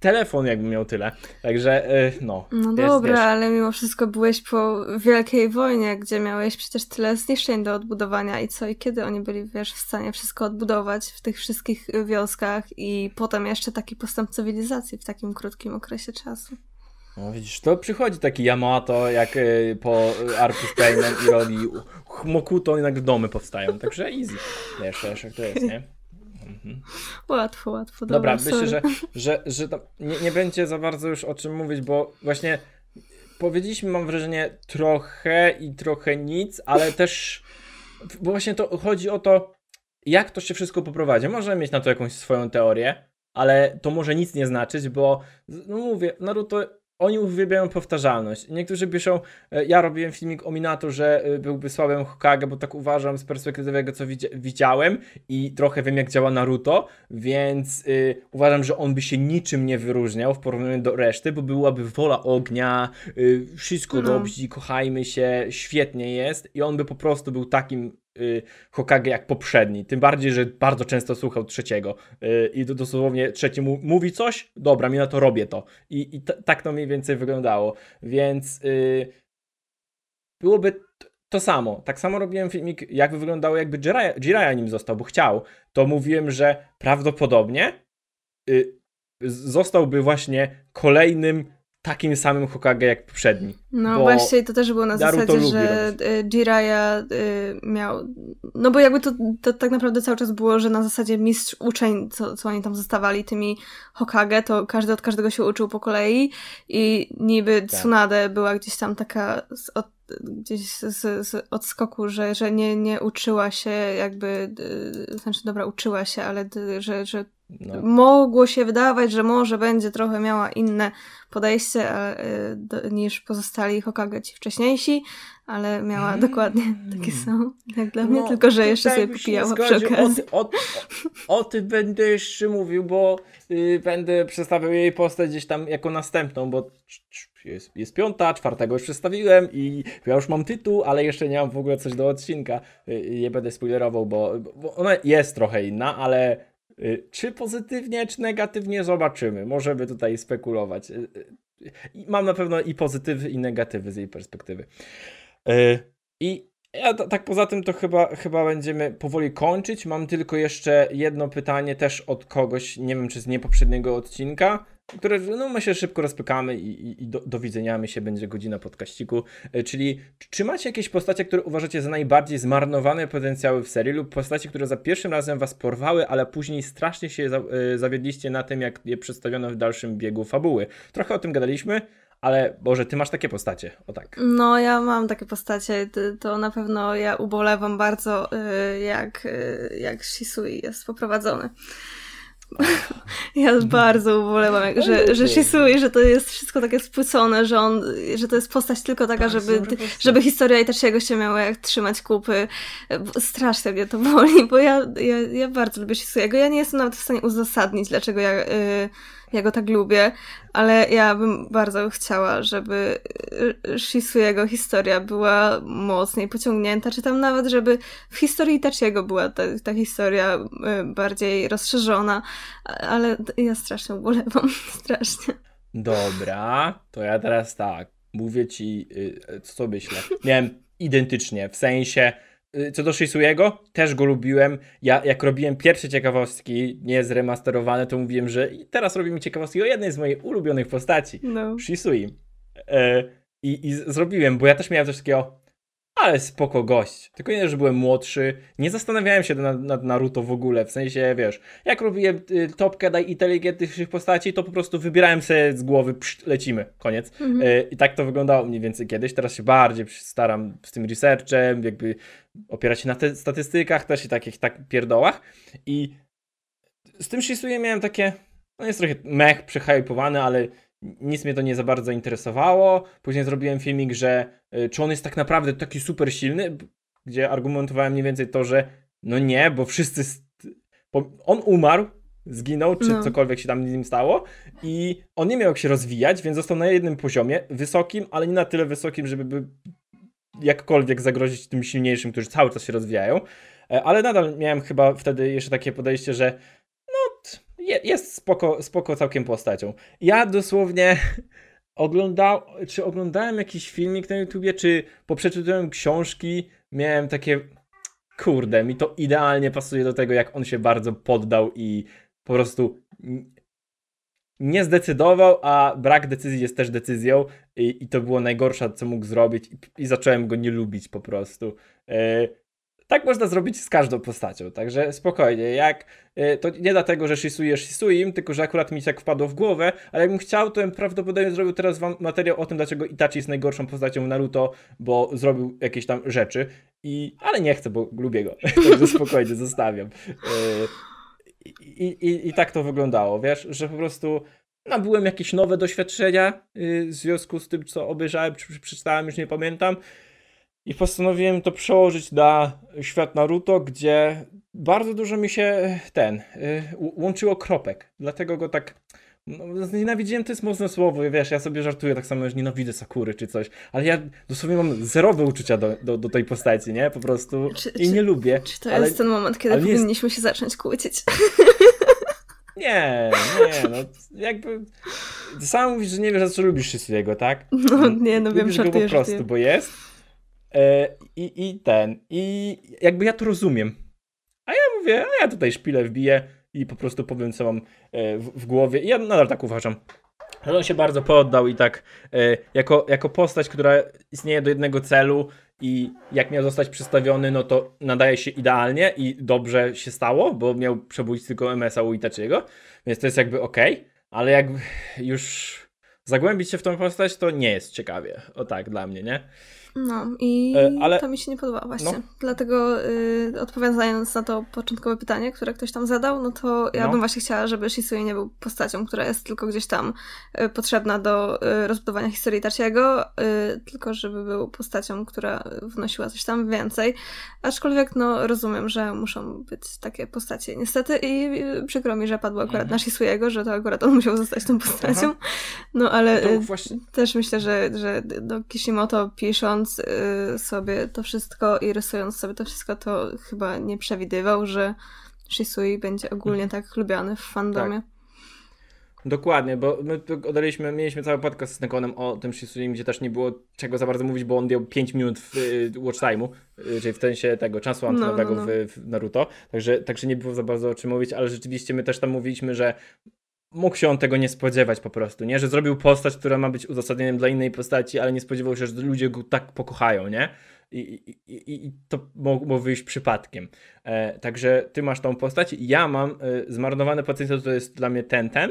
S1: telefon, jakbym miał tyle. Także, y, no.
S2: No jest, dobra, wiesz. ale mimo wszystko byłeś po Wielkiej Wojnie, gdzie miałeś przecież tyle zniszczeń do odbudowania i co, i kiedy oni byli, wiesz, w stanie wszystko odbudować w tych wszystkich wioskach i potem jeszcze taki postęp cywilizacji w takim krótkim okresie czasu.
S1: No widzisz, to przychodzi taki Yamato, jak y, po Arku Painem i robi Mokuto i nagle domy powstają, także easy. Wiesz, wiesz jak to jest, nie?
S2: Mhm. Łatwo, łatwo.
S1: Dobra, dobra myślę, że, że, że nie, nie będzie za bardzo już o czym mówić, bo właśnie powiedzieliśmy, mam wrażenie, trochę i trochę nic, ale też bo właśnie to chodzi o to, jak to się wszystko poprowadzi. Możemy mieć na to jakąś swoją teorię, ale to może nic nie znaczyć, bo no mówię, Naruto oni uwielbiają powtarzalność. Niektórzy piszą, e, ja robiłem filmik o Minato, że e, byłby słabym Hokage, bo tak uważam z perspektywy tego, co widziałem i trochę wiem, jak działa Naruto, więc y, uważam, że on by się niczym nie wyróżniał w porównaniu do reszty, bo byłaby wola ognia, y, wszystko no. dobrze, kochajmy się, świetnie jest i on by po prostu był takim Hokage jak poprzedni. Tym bardziej, że bardzo często słuchał trzeciego. Y, I dosłownie trzeci mu, mówi coś, dobra, mi na to robię to. I, i tak to mniej więcej wyglądało. Więc y, byłoby to samo. Tak samo robiłem filmik, jakby wyglądało, jakby Jiraiya, nim został, bo chciał. To mówiłem, że prawdopodobnie y, zostałby właśnie kolejnym takim samym Hokage jak poprzedni.
S2: No właśnie, to też było na Naruto zasadzie, że y, Jiraiya y, miał... No bo jakby to, to tak naprawdę cały czas było, że na zasadzie mistrz uczeń, co, co oni tam zostawali tymi Hokage, to każdy od każdego się uczył po kolei i niby tak. Tsunade była gdzieś tam taka z, od, gdzieś z, z odskoku, że, że nie, nie uczyła się jakby, znaczy dobra, uczyła się, ale że, że no. Mogło się wydawać, że może będzie trochę miała inne podejście y, do, niż pozostali Hokage ci wcześniejsi, ale miała mm. dokładnie takie samo jak dla mnie, no, tylko że jeszcze sobie popijała przy okazji.
S1: O, o, o, o tym będę jeszcze mówił, bo y, będę przedstawiał jej postać gdzieś tam jako następną, bo jest, jest piąta, czwartego już przedstawiłem i ja już mam tytuł, ale jeszcze nie mam w ogóle coś do odcinka. Y, nie będę spoilerował, bo, bo ona jest trochę inna, ale Y, czy pozytywnie, czy negatywnie zobaczymy. Możemy tutaj spekulować. Y, y, mam na pewno i pozytywy, i negatywy z jej perspektywy. I ja tak poza tym to chyba, chyba będziemy powoli kończyć. Mam tylko jeszcze jedno pytanie też od kogoś, nie wiem czy z niepoprzedniego odcinka które no, my się szybko rozpykamy i, i, i do, do widzenia mi się będzie godzina podkaściku. E, czyli czy macie jakieś postacie, które uważacie za najbardziej zmarnowane potencjały w serii lub postacie, które za pierwszym razem was porwały, ale później strasznie się za, y, zawiedliście na tym, jak je przedstawiono w dalszym biegu fabuły? Trochę o tym gadaliśmy, ale Boże, ty masz takie postacie, o tak.
S2: No, ja mam takie postacie, to na pewno ja ubolewam bardzo, y, jak, jak Shisui jest poprowadzony. Ja bardzo ubolewam, że, że Shisui, że to jest wszystko takie spłycone, że on, że to jest postać tylko taka, żeby, żeby historia i też jego się miała jak trzymać kupy. Strasznie mnie to boli, bo ja, ja, ja bardzo lubię Shisuiego. Ja nie jestem nawet w stanie uzasadnić, dlaczego ja, y, ja go tak lubię, ale ja bym bardzo chciała, żeby y, Shisuiego historia była mocniej pociągnięta, czy tam nawet, żeby w historii Tachiego była ta, ta historia y, bardziej rozszerzona, ale ja strasznie ubolewam, strasznie.
S1: Dobra, to ja teraz tak, mówię ci, y, co myślę. Miałem identycznie, w sensie co do Shisuiego, też go lubiłem. Ja jak robiłem pierwsze ciekawostki, nie zremasterowane, to mówiłem, że teraz robimy ciekawostki o jednej z moich ulubionych postaci. No. Shisui. E, i, I zrobiłem, bo ja też miałem coś takiego, ale spoko gość. Tylko nie, że byłem młodszy, nie zastanawiałem się nad, nad Naruto w ogóle, w sensie, wiesz, jak robiłem y, topkę daj inteligentnych postaci, to po prostu wybierałem sobie z głowy, psz, lecimy, koniec. Mhm. Y, I tak to wyglądało mniej więcej kiedyś, teraz się bardziej staram z tym researchem, jakby opierać się na te statystykach też i takich tak pierdołach. I z tym Shisuye miałem takie, no jest trochę mech, przehypowany, ale nic mnie to nie za bardzo interesowało. Później zrobiłem filmik, że y, czy on jest tak naprawdę taki super silny, gdzie argumentowałem mniej więcej to, że no nie, bo wszyscy. On umarł, zginął, czy no. cokolwiek się tam z nim stało i on nie miał jak się rozwijać, więc został na jednym poziomie, wysokim, ale nie na tyle wysokim, żeby jakkolwiek zagrozić tym silniejszym, którzy cały czas się rozwijają. E, ale nadal miałem chyba wtedy jeszcze takie podejście, że jest spoko, spoko całkiem postacią. Ja dosłownie oglądał, czy oglądałem jakiś filmik na YouTubie, czy po przeczytaniu książki miałem takie kurde, mi to idealnie pasuje do tego, jak on się bardzo poddał i po prostu nie zdecydował, a brak decyzji jest też decyzją i, i to było najgorsze, co mógł zrobić i, i zacząłem go nie lubić po prostu. Yy, tak można zrobić z każdą postacią, także spokojnie. Jak y, to nie dlatego, że Shisui Shisuim, tylko że akurat mi tak wpadło w głowę, ale jakbym chciał, to bym prawdopodobnie zrobił teraz wam materiał o tym, dlaczego Itachi jest najgorszą postacią w Naruto, bo zrobił jakieś tam rzeczy. I ale nie chcę, bo lubię go. także spokojnie zostawiam. Y, i, i, I tak to wyglądało, wiesz, że po prostu nabyłem jakieś nowe doświadczenia yy, w związku z tym, co obejrzałem, czy przeczytałem, już nie pamiętam. I postanowiłem to przełożyć na świat Naruto, gdzie bardzo dużo mi się ten yy, łączyło kropek. Dlatego go tak. No, nienawidziłem to jest mocne słowo, wiesz, ja sobie żartuję tak samo, że nienawidzę Sakury czy coś, ale ja dosłownie mam zerowe uczucia do, do, do tej postaci, nie? Po prostu czy, i nie lubię.
S2: Czy to ale, jest ten moment, kiedy powinniśmy jest... się zacząć kłócić?
S1: Nie, nie, no jakby ty sam mówisz, że nie wiesz, co lubisz Shisuyego, tak?
S2: No nie, no wiem,
S1: że go po prostu, bo jest. E, i, I ten, i jakby ja to rozumiem. A ja mówię, a ja tutaj szpilę wbiję i po prostu powiem, co mam e, w, w głowie. I ja nadal tak uważam. Że on się bardzo poddał i tak e, jako, jako postać, która istnieje do jednego celu i jak miał zostać przedstawiony, no to nadaje się idealnie i dobrze się stało, bo miał przebudzić tylko MS-a u Itachiego, więc to jest jakby ok, ale jak już zagłębić się w tą postać, to nie jest ciekawie. O tak, dla mnie, nie?
S2: No i e, ale... to mi się nie podoba właśnie. No. Dlatego y, odpowiadając na to początkowe pytanie, które ktoś tam zadał, no to ja no. bym właśnie chciała, żeby Shisui nie był postacią, która jest tylko gdzieś tam y, potrzebna do y, rozbudowania historii Tachiego, y, tylko żeby był postacią, która wnosiła coś tam więcej. Aczkolwiek no rozumiem, że muszą być takie postacie niestety i y, przykro mi, że padło akurat mhm. na Shisuiego, że to akurat on musiał zostać tą postacią. Aha. No ale no właśnie... też myślę, że, że do Kishimoto pisząc y, sobie to wszystko i rysując sobie to wszystko, to chyba nie przewidywał, że Shisui będzie ogólnie mhm. tak lubiany w fandomie. Tak.
S1: Dokładnie, bo my oddaliśmy, mieliśmy cały podcast z Nekonem o tym Shisui, gdzie też nie było czego za bardzo mówić, bo on miał 5 minut w y, watch time'u, y, czyli w sensie tego czasu antenowego no, no, no. W, w, Naruto, także, także nie było za bardzo o czym mówić, ale rzeczywiście my też tam mówiliśmy, że mógł się on tego nie spodziewać po prostu, nie? Że zrobił postać, która ma być uzasadnieniem dla innej postaci, ale nie spodziewał się, że ludzie go tak pokochają, nie? I, i, i, i to mogło wyjść przypadkiem. E, także ty masz tą postać. Ja mam e, zmarnowany potencjał, to jest dla mnie ten, ten.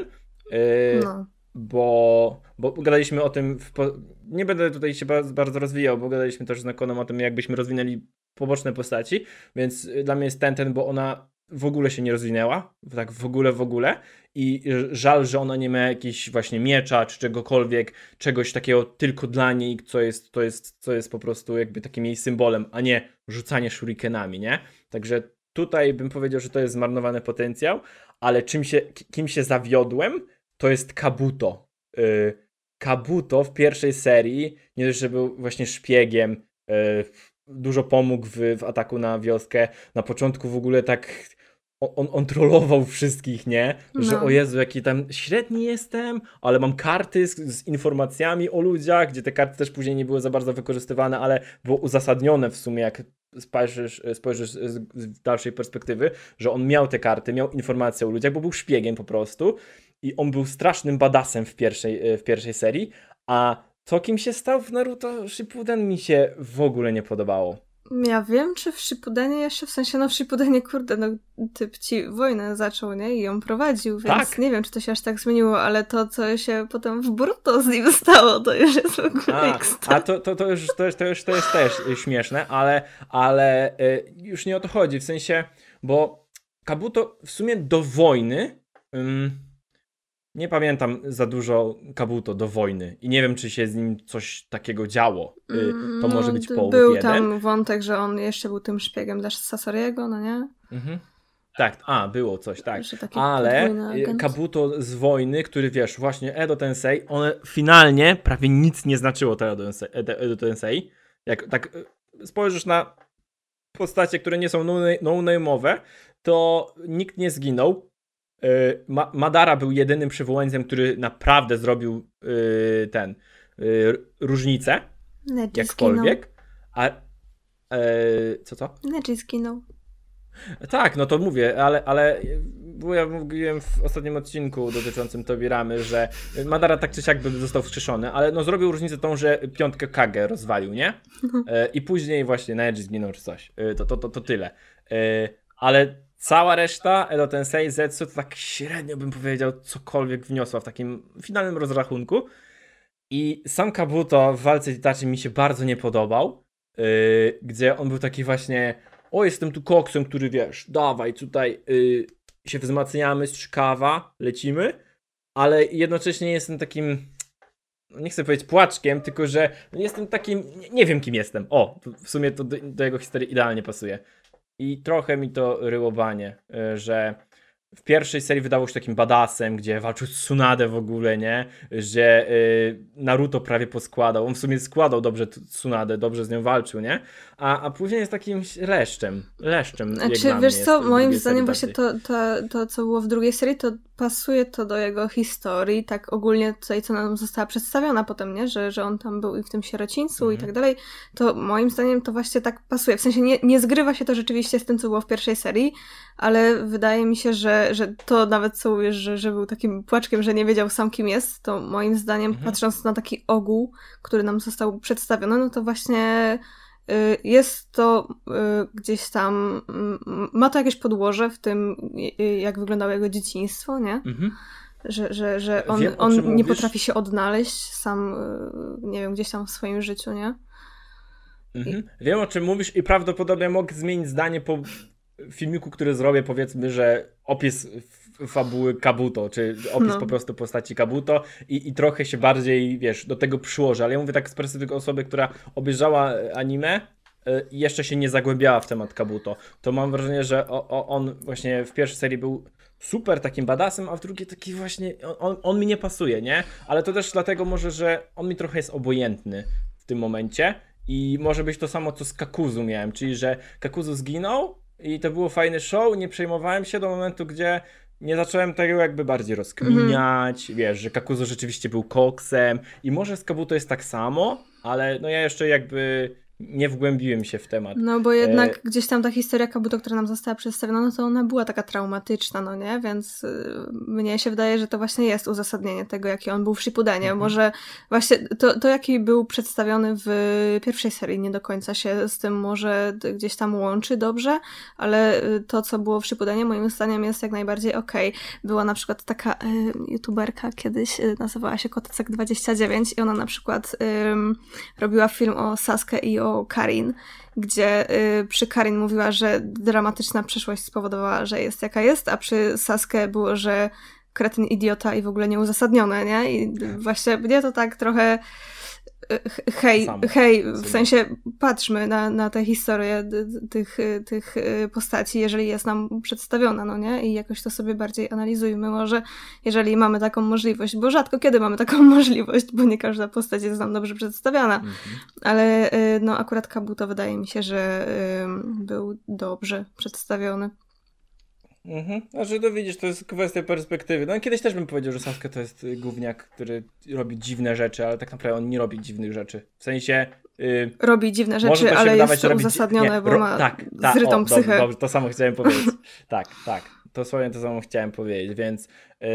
S1: E, no. Bo, bo gadaliśmy o tym, po... nie będę tutaj się bardzo rozwijał, bo gadaliśmy też z Nakonem o tym, jakbyśmy rozwinęli poboczne postaci, więc dla mnie jest ten, ten, bo ona w ogóle się nie rozwinęła, tak w ogóle, w ogóle i żal, że ona nie ma jakiegoś właśnie miecza czy czegokolwiek, czegoś takiego tylko dla niej, co jest, to jest, co jest po prostu jakby takim jej symbolem, a nie rzucanie shurikenami, nie? Także tutaj bym powiedział, że to jest zmarnowany potencjał, ale czym się, kim się zawiodłem, to jest Kabuto. Yy, Kabuto w pierwszej serii, nie dość, że był właśnie szpiegiem, yy, dużo pomógł w, w ataku na wioskę, na początku w ogóle tak on, on trollował wszystkich, nie? Że no. o Jezu, jaki tam średni jestem, ale mam karty z, z, informacjami o ludziach, gdzie te karty też później nie były za bardzo wykorzystywane, ale było uzasadnione w sumie, jak spojrzysz, spojrzysz z, z dalszej perspektywy, że on miał te karty, miał informacje o ludziach, bo był szpiegiem po prostu i on był strasznym badasem w pierwszej, w pierwszej serii, a to kim się stał w Naruto Shippuden mi się w ogóle nie podobało.
S2: Ja wiem, czy w Shippudenie jeszcze, w sensie no w Shippudenie, kurde, no typ ci wojnę zaczął, nie? I ją prowadził, więc tak. nie wiem, czy to się aż tak zmieniło, ale to, co się potem w Boruto z nim stało, to już jest w ogóle
S1: A, a to, to, to, już, to, już, to, już, to jest też śmieszne, ale, ale y, już nie o to chodzi, w sensie, bo Kabuto w sumie do wojny... Nie pamiętam za dużo Kabuto do wojny i nie wiem, czy się z nim coś takiego działo. Y, to no, może być połowę
S2: Był jeden. tam wątek, że on jeszcze był tym szpiegiem dla Sasoriego, no nie? Mhm.
S1: Tak, a, było coś, tak. Ale y, Kabuto z wojny, który wiesz, właśnie Edo Tensei, one finalnie prawie nic nie znaczyło to Edo Tensei. Edo Tensei. Jak tak y, spojrzysz na postacie, które nie są no-name'owe, to nikt nie zginął. Y, Ma Madara był jedynym przywołańcem, który naprawdę zrobił yy, ten yy, różnicę.
S2: Neji
S1: jakkolwiek. A yy, co co?
S2: Neji skinął.
S1: Tak, no to mówię, ale, ale bo ja mówiłem w ostatnim odcinku dotyczącym Tobiramy, że Madara tak czy siak by został wskrzeszony, ale no zrobił różnicę tą, że piątkę Kage rozwalił, nie? I później właśnie Neji zginął czy coś. To, to, to, to tyle. Ale Cała reszta, Edo Tensei, Zetsu, to tak średnio bym powiedział, cokolwiek wniosła w takim finalnym rozrachunku. I sam Kabuto w walce Itachi mi się bardzo nie podobał, yy, gdzie on był taki właśnie, o jestem tu koksem, który wiesz, dawaj tutaj, yy, się wzmacniamy, strzykawa, lecimy, ale jednocześnie jestem takim, no nie chcę powiedzieć płaczkiem, tylko że jestem takim, nie, nie wiem kim jestem. O, w sumie to do, do jego historii idealnie pasuje. I trochę mi to ryłobanie, y, że w pierwszej serii wydało się takim badasem, gdzie walczył z Tsunade w ogóle, nie? Że y, Naruto prawie poskładał. On w sumie składał dobrze Tsunade, dobrze z nią walczył, nie? A, a później jest takim leszczem. Leszczem.
S2: Znaczy, wiesz co, moim zdaniem właśnie to, to, to, co było w drugiej serii, to pasuje to do jego historii, tak ogólnie tutaj, co nam została przedstawiona potem, nie? Że, że on tam był i w tym sierocińcu mhm. i tak dalej. To moim zdaniem to właśnie tak pasuje. W sensie nie, nie zgrywa się to rzeczywiście z tym, co było w pierwszej serii, ale wydaje mi się, że, że to nawet co mówisz, że, że był takim płaczkiem, że nie wiedział sam kim jest, to moim zdaniem, mhm. patrząc na taki ogół, który nam został przedstawiony, no to właśnie y, jest to y, gdzieś tam, ma to jakieś podłoże w tym, y, jak wyglądało jego dzieciństwo, nie? Mhm. Że, że, że on, Wiem, on nie potrafi się odnaleźć sam, nie wiem, gdzieś tam w swoim życiu, nie?
S1: Mhm. Wiem o czym mówisz i prawdopodobnie mogę zmienić zdanie po filmiku, który zrobię, powiedzmy, że opis fabuły Kabuto, czy opis no. po prostu postaci Kabuto i, i trochę się bardziej, wiesz, do tego przyłożę, ale ja mówię tak z perspektywy osoby, która obejrzała anime e, i jeszcze się nie zagłębiała w temat Kabuto, to mam wrażenie, że o, o, on właśnie w pierwszej serii był super takim badasem, a w drugiej taki właśnie, on, on mi nie pasuje, nie? Ale to też dlatego może, że on mi trochę jest obojętny w tym momencie i może być to samo, co z Kakuzu miałem, czyli że Kakuzu zginął, i to było fajny show, nie przejmowałem się do momentu, gdzie nie zacząłem tego jakby bardziej rozkminiać, mm -hmm. wiesz, że Kakuzo rzeczywiście był koksem i może z Kabuto jest tak samo, ale no ja jeszcze jakby nie wgłębiłem się w temat.
S2: No bo jednak e... gdzieś tam ta historia Kabuto, która nam została przedstawiona, no to ona była taka traumatyczna, no nie? Więc y, mnie się wydaje, że to właśnie jest uzasadnienie tego, jaki on był w Shippudenie. Mhm. Może właśnie to, to, jaki był przedstawiony w pierwszej serii nie do końca się z tym może gdzieś tam łączy dobrze, ale y, to, co było w Shippudenie moim zdaniem jest jak najbardziej okej. Okay. Była na przykład taka y, youtuberka kiedyś, y, nazywała się Kotecek29 i ona na przykład robiła film o Sasuke i o o Karin, gdzie y, przy Karin mówiła, że dramatyczna przyszłość spowodowała, że jest jaka jest, a przy Sasuke było, że kretyn idiota i w ogóle nieuzasadnione, nie? I właśnie mnie to tak trochę hej, hej, w sensie patrzmy na, na tę historię tych, tych y, postaci, jeżeli jest nam przedstawiona, no nie? I jakoś to sobie bardziej analizujmy może, jeżeli mamy taką możliwość, bo rzadko kiedy mamy taką możliwość, bo nie każda postać jest nam dobrze przedstawiana, mhm. ale y, no akurat Kabuto wydaje mi się, że był dobrze przedstawiony.
S1: Mhm. Znaczy, to widzisz, to jest kwestia perspektywy. No kiedyś też bym powiedział, że Sasuke to jest gówniak, który robi dziwne rzeczy, ale tak naprawdę on nie robi dziwnych rzeczy. W sensie... Yy,
S2: robi dziwne rzeczy, ale jest to uzasadnione, nie, bo ro... ma tak, ta, zrytą o, psychę. Dobrze,
S1: dobrze, to samo chciałem powiedzieć. tak, tak. To swoje to samo chciałem powiedzieć, więc yy,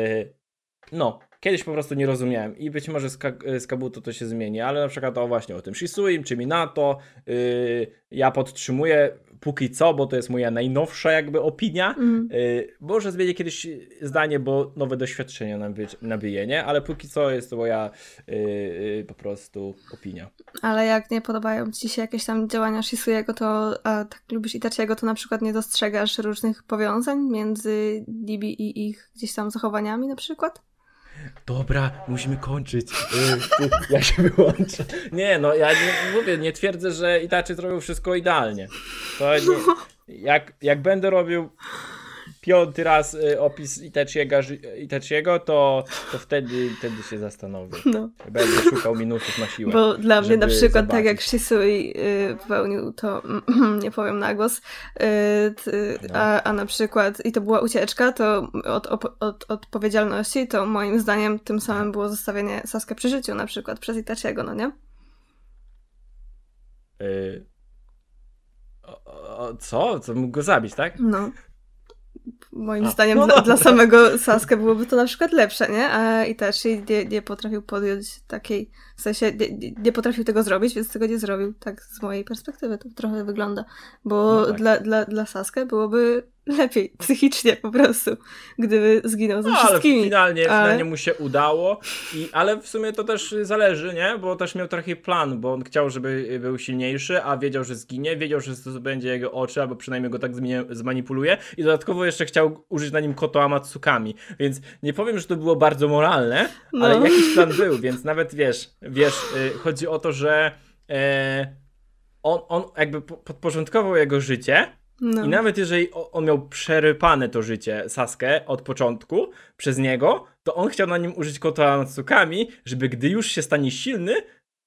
S1: no, kiedyś po prostu nie rozumiałem i być może z, Ka z Kabuto to się zmieni, ale na przykład o właśnie o tym Shisuim czy Minato yy, ja podtrzymuję póki co, bo to jest moja najnowsza jakby opinia. Mm. Y, może zmienię kiedyś zdanie, bo nowe doświadczenia naby, nabyję, nie? Ale póki co jest to moja y, y, po prostu opinia.
S2: Ale jak nie podobają Ci się jakieś tam działania Shisuyego, to a tak lubisz Itachiego, to na przykład nie dostrzegasz różnych powiązań między Dibi i ich gdzieś tam zachowaniami na przykład?
S1: Dobra, musimy kończyć. ja się wyłączę. Nie, no ja nie, mówię, nie twierdzę, że Itachi zrobił wszystko idealnie. To nie, jak, jak będę robił piąty raz y, opis Itachiego, to, to wtedy, wtedy się zastanowię. No. Będę szukał minusów na siłę.
S2: Bo dla mnie na przykład zobaczyć. tak jak Shisui y, popełnił to, nie powiem na głos, y, no. a, a na przykład i to była ucieczka, to od, od, od odpowiedzialności, to moim zdaniem tym samym było zostawienie Sasuke przy życiu na przykład przez Itachiego, no nie?
S1: Y o, co? Co mógł go zabić, tak?
S2: No moim A, zdaniem no dla, dla, samego Sasuke byłoby to na przykład lepsze, nie? A Itachi nie, nie potrafił podjąć takiej, w sensie nie, nie, potrafił tego zrobić, więc tego nie zrobił. Tak z mojej perspektywy to trochę wygląda. Bo no tak. dla, dla, dla Sasuke byłoby lepiej psychicznie po prostu, gdyby zginął ze
S1: No, ale
S2: wszystkimi.
S1: finalnie,
S2: ale-
S1: finalnie mu się udało, i, ale w sumie to też zależy, nie? Bo też miał trochę plan, bo on chciał, żeby był silniejszy, a wiedział, że zginie, wiedział, że zdobędzie jego oczy, albo przynajmniej go tak zmanipuluje i dodatkowo jeszcze chciał użyć na nim Koto Amatsukami, więc nie powiem, że to było bardzo moralne,
S2: No.
S1: ale jakiś plan był, więc nawet wiesz, wiesz, y, chodzi o to, że e, on, on jakby po- podporządkował jego życie,
S2: No.
S1: i nawet jeżeli on miał przerypane to życie Sasuke od początku przez niego, to on chciał na nim użyć kota żeby gdy już się stanie silny,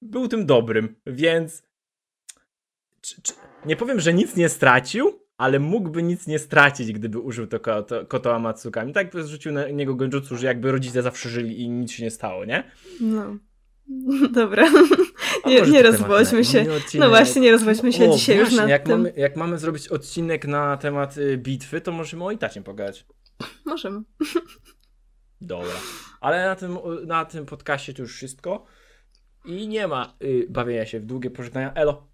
S1: był tym dobrym. Więc czy, czy, nie powiem, że nic nie stracił, ale mógłby nic nie stracić, gdyby użył to koto, koto Amatsukami. Tak by zrzucił na niego genjutsu, że jakby rodzice zawsze żyli i nic się nie stało, nie?
S2: no. Dobra. Nie, nie
S1: na
S2: się.
S1: inny
S2: No
S1: odcinek.
S2: właśnie, nie rozwoźmy się
S1: O,
S2: dzisiaj już
S1: właśnie,
S2: nad
S1: jak
S2: tym.
S1: Mamy, jak mamy zrobić odcinek na temat y, bitwy, to możemy o Itacie pogadać.
S2: Możemy.
S1: Dobra. Ale na tym, na tym podcaście to już wszystko. I nie ma y, bawienia się w długie pożegnania. Elo.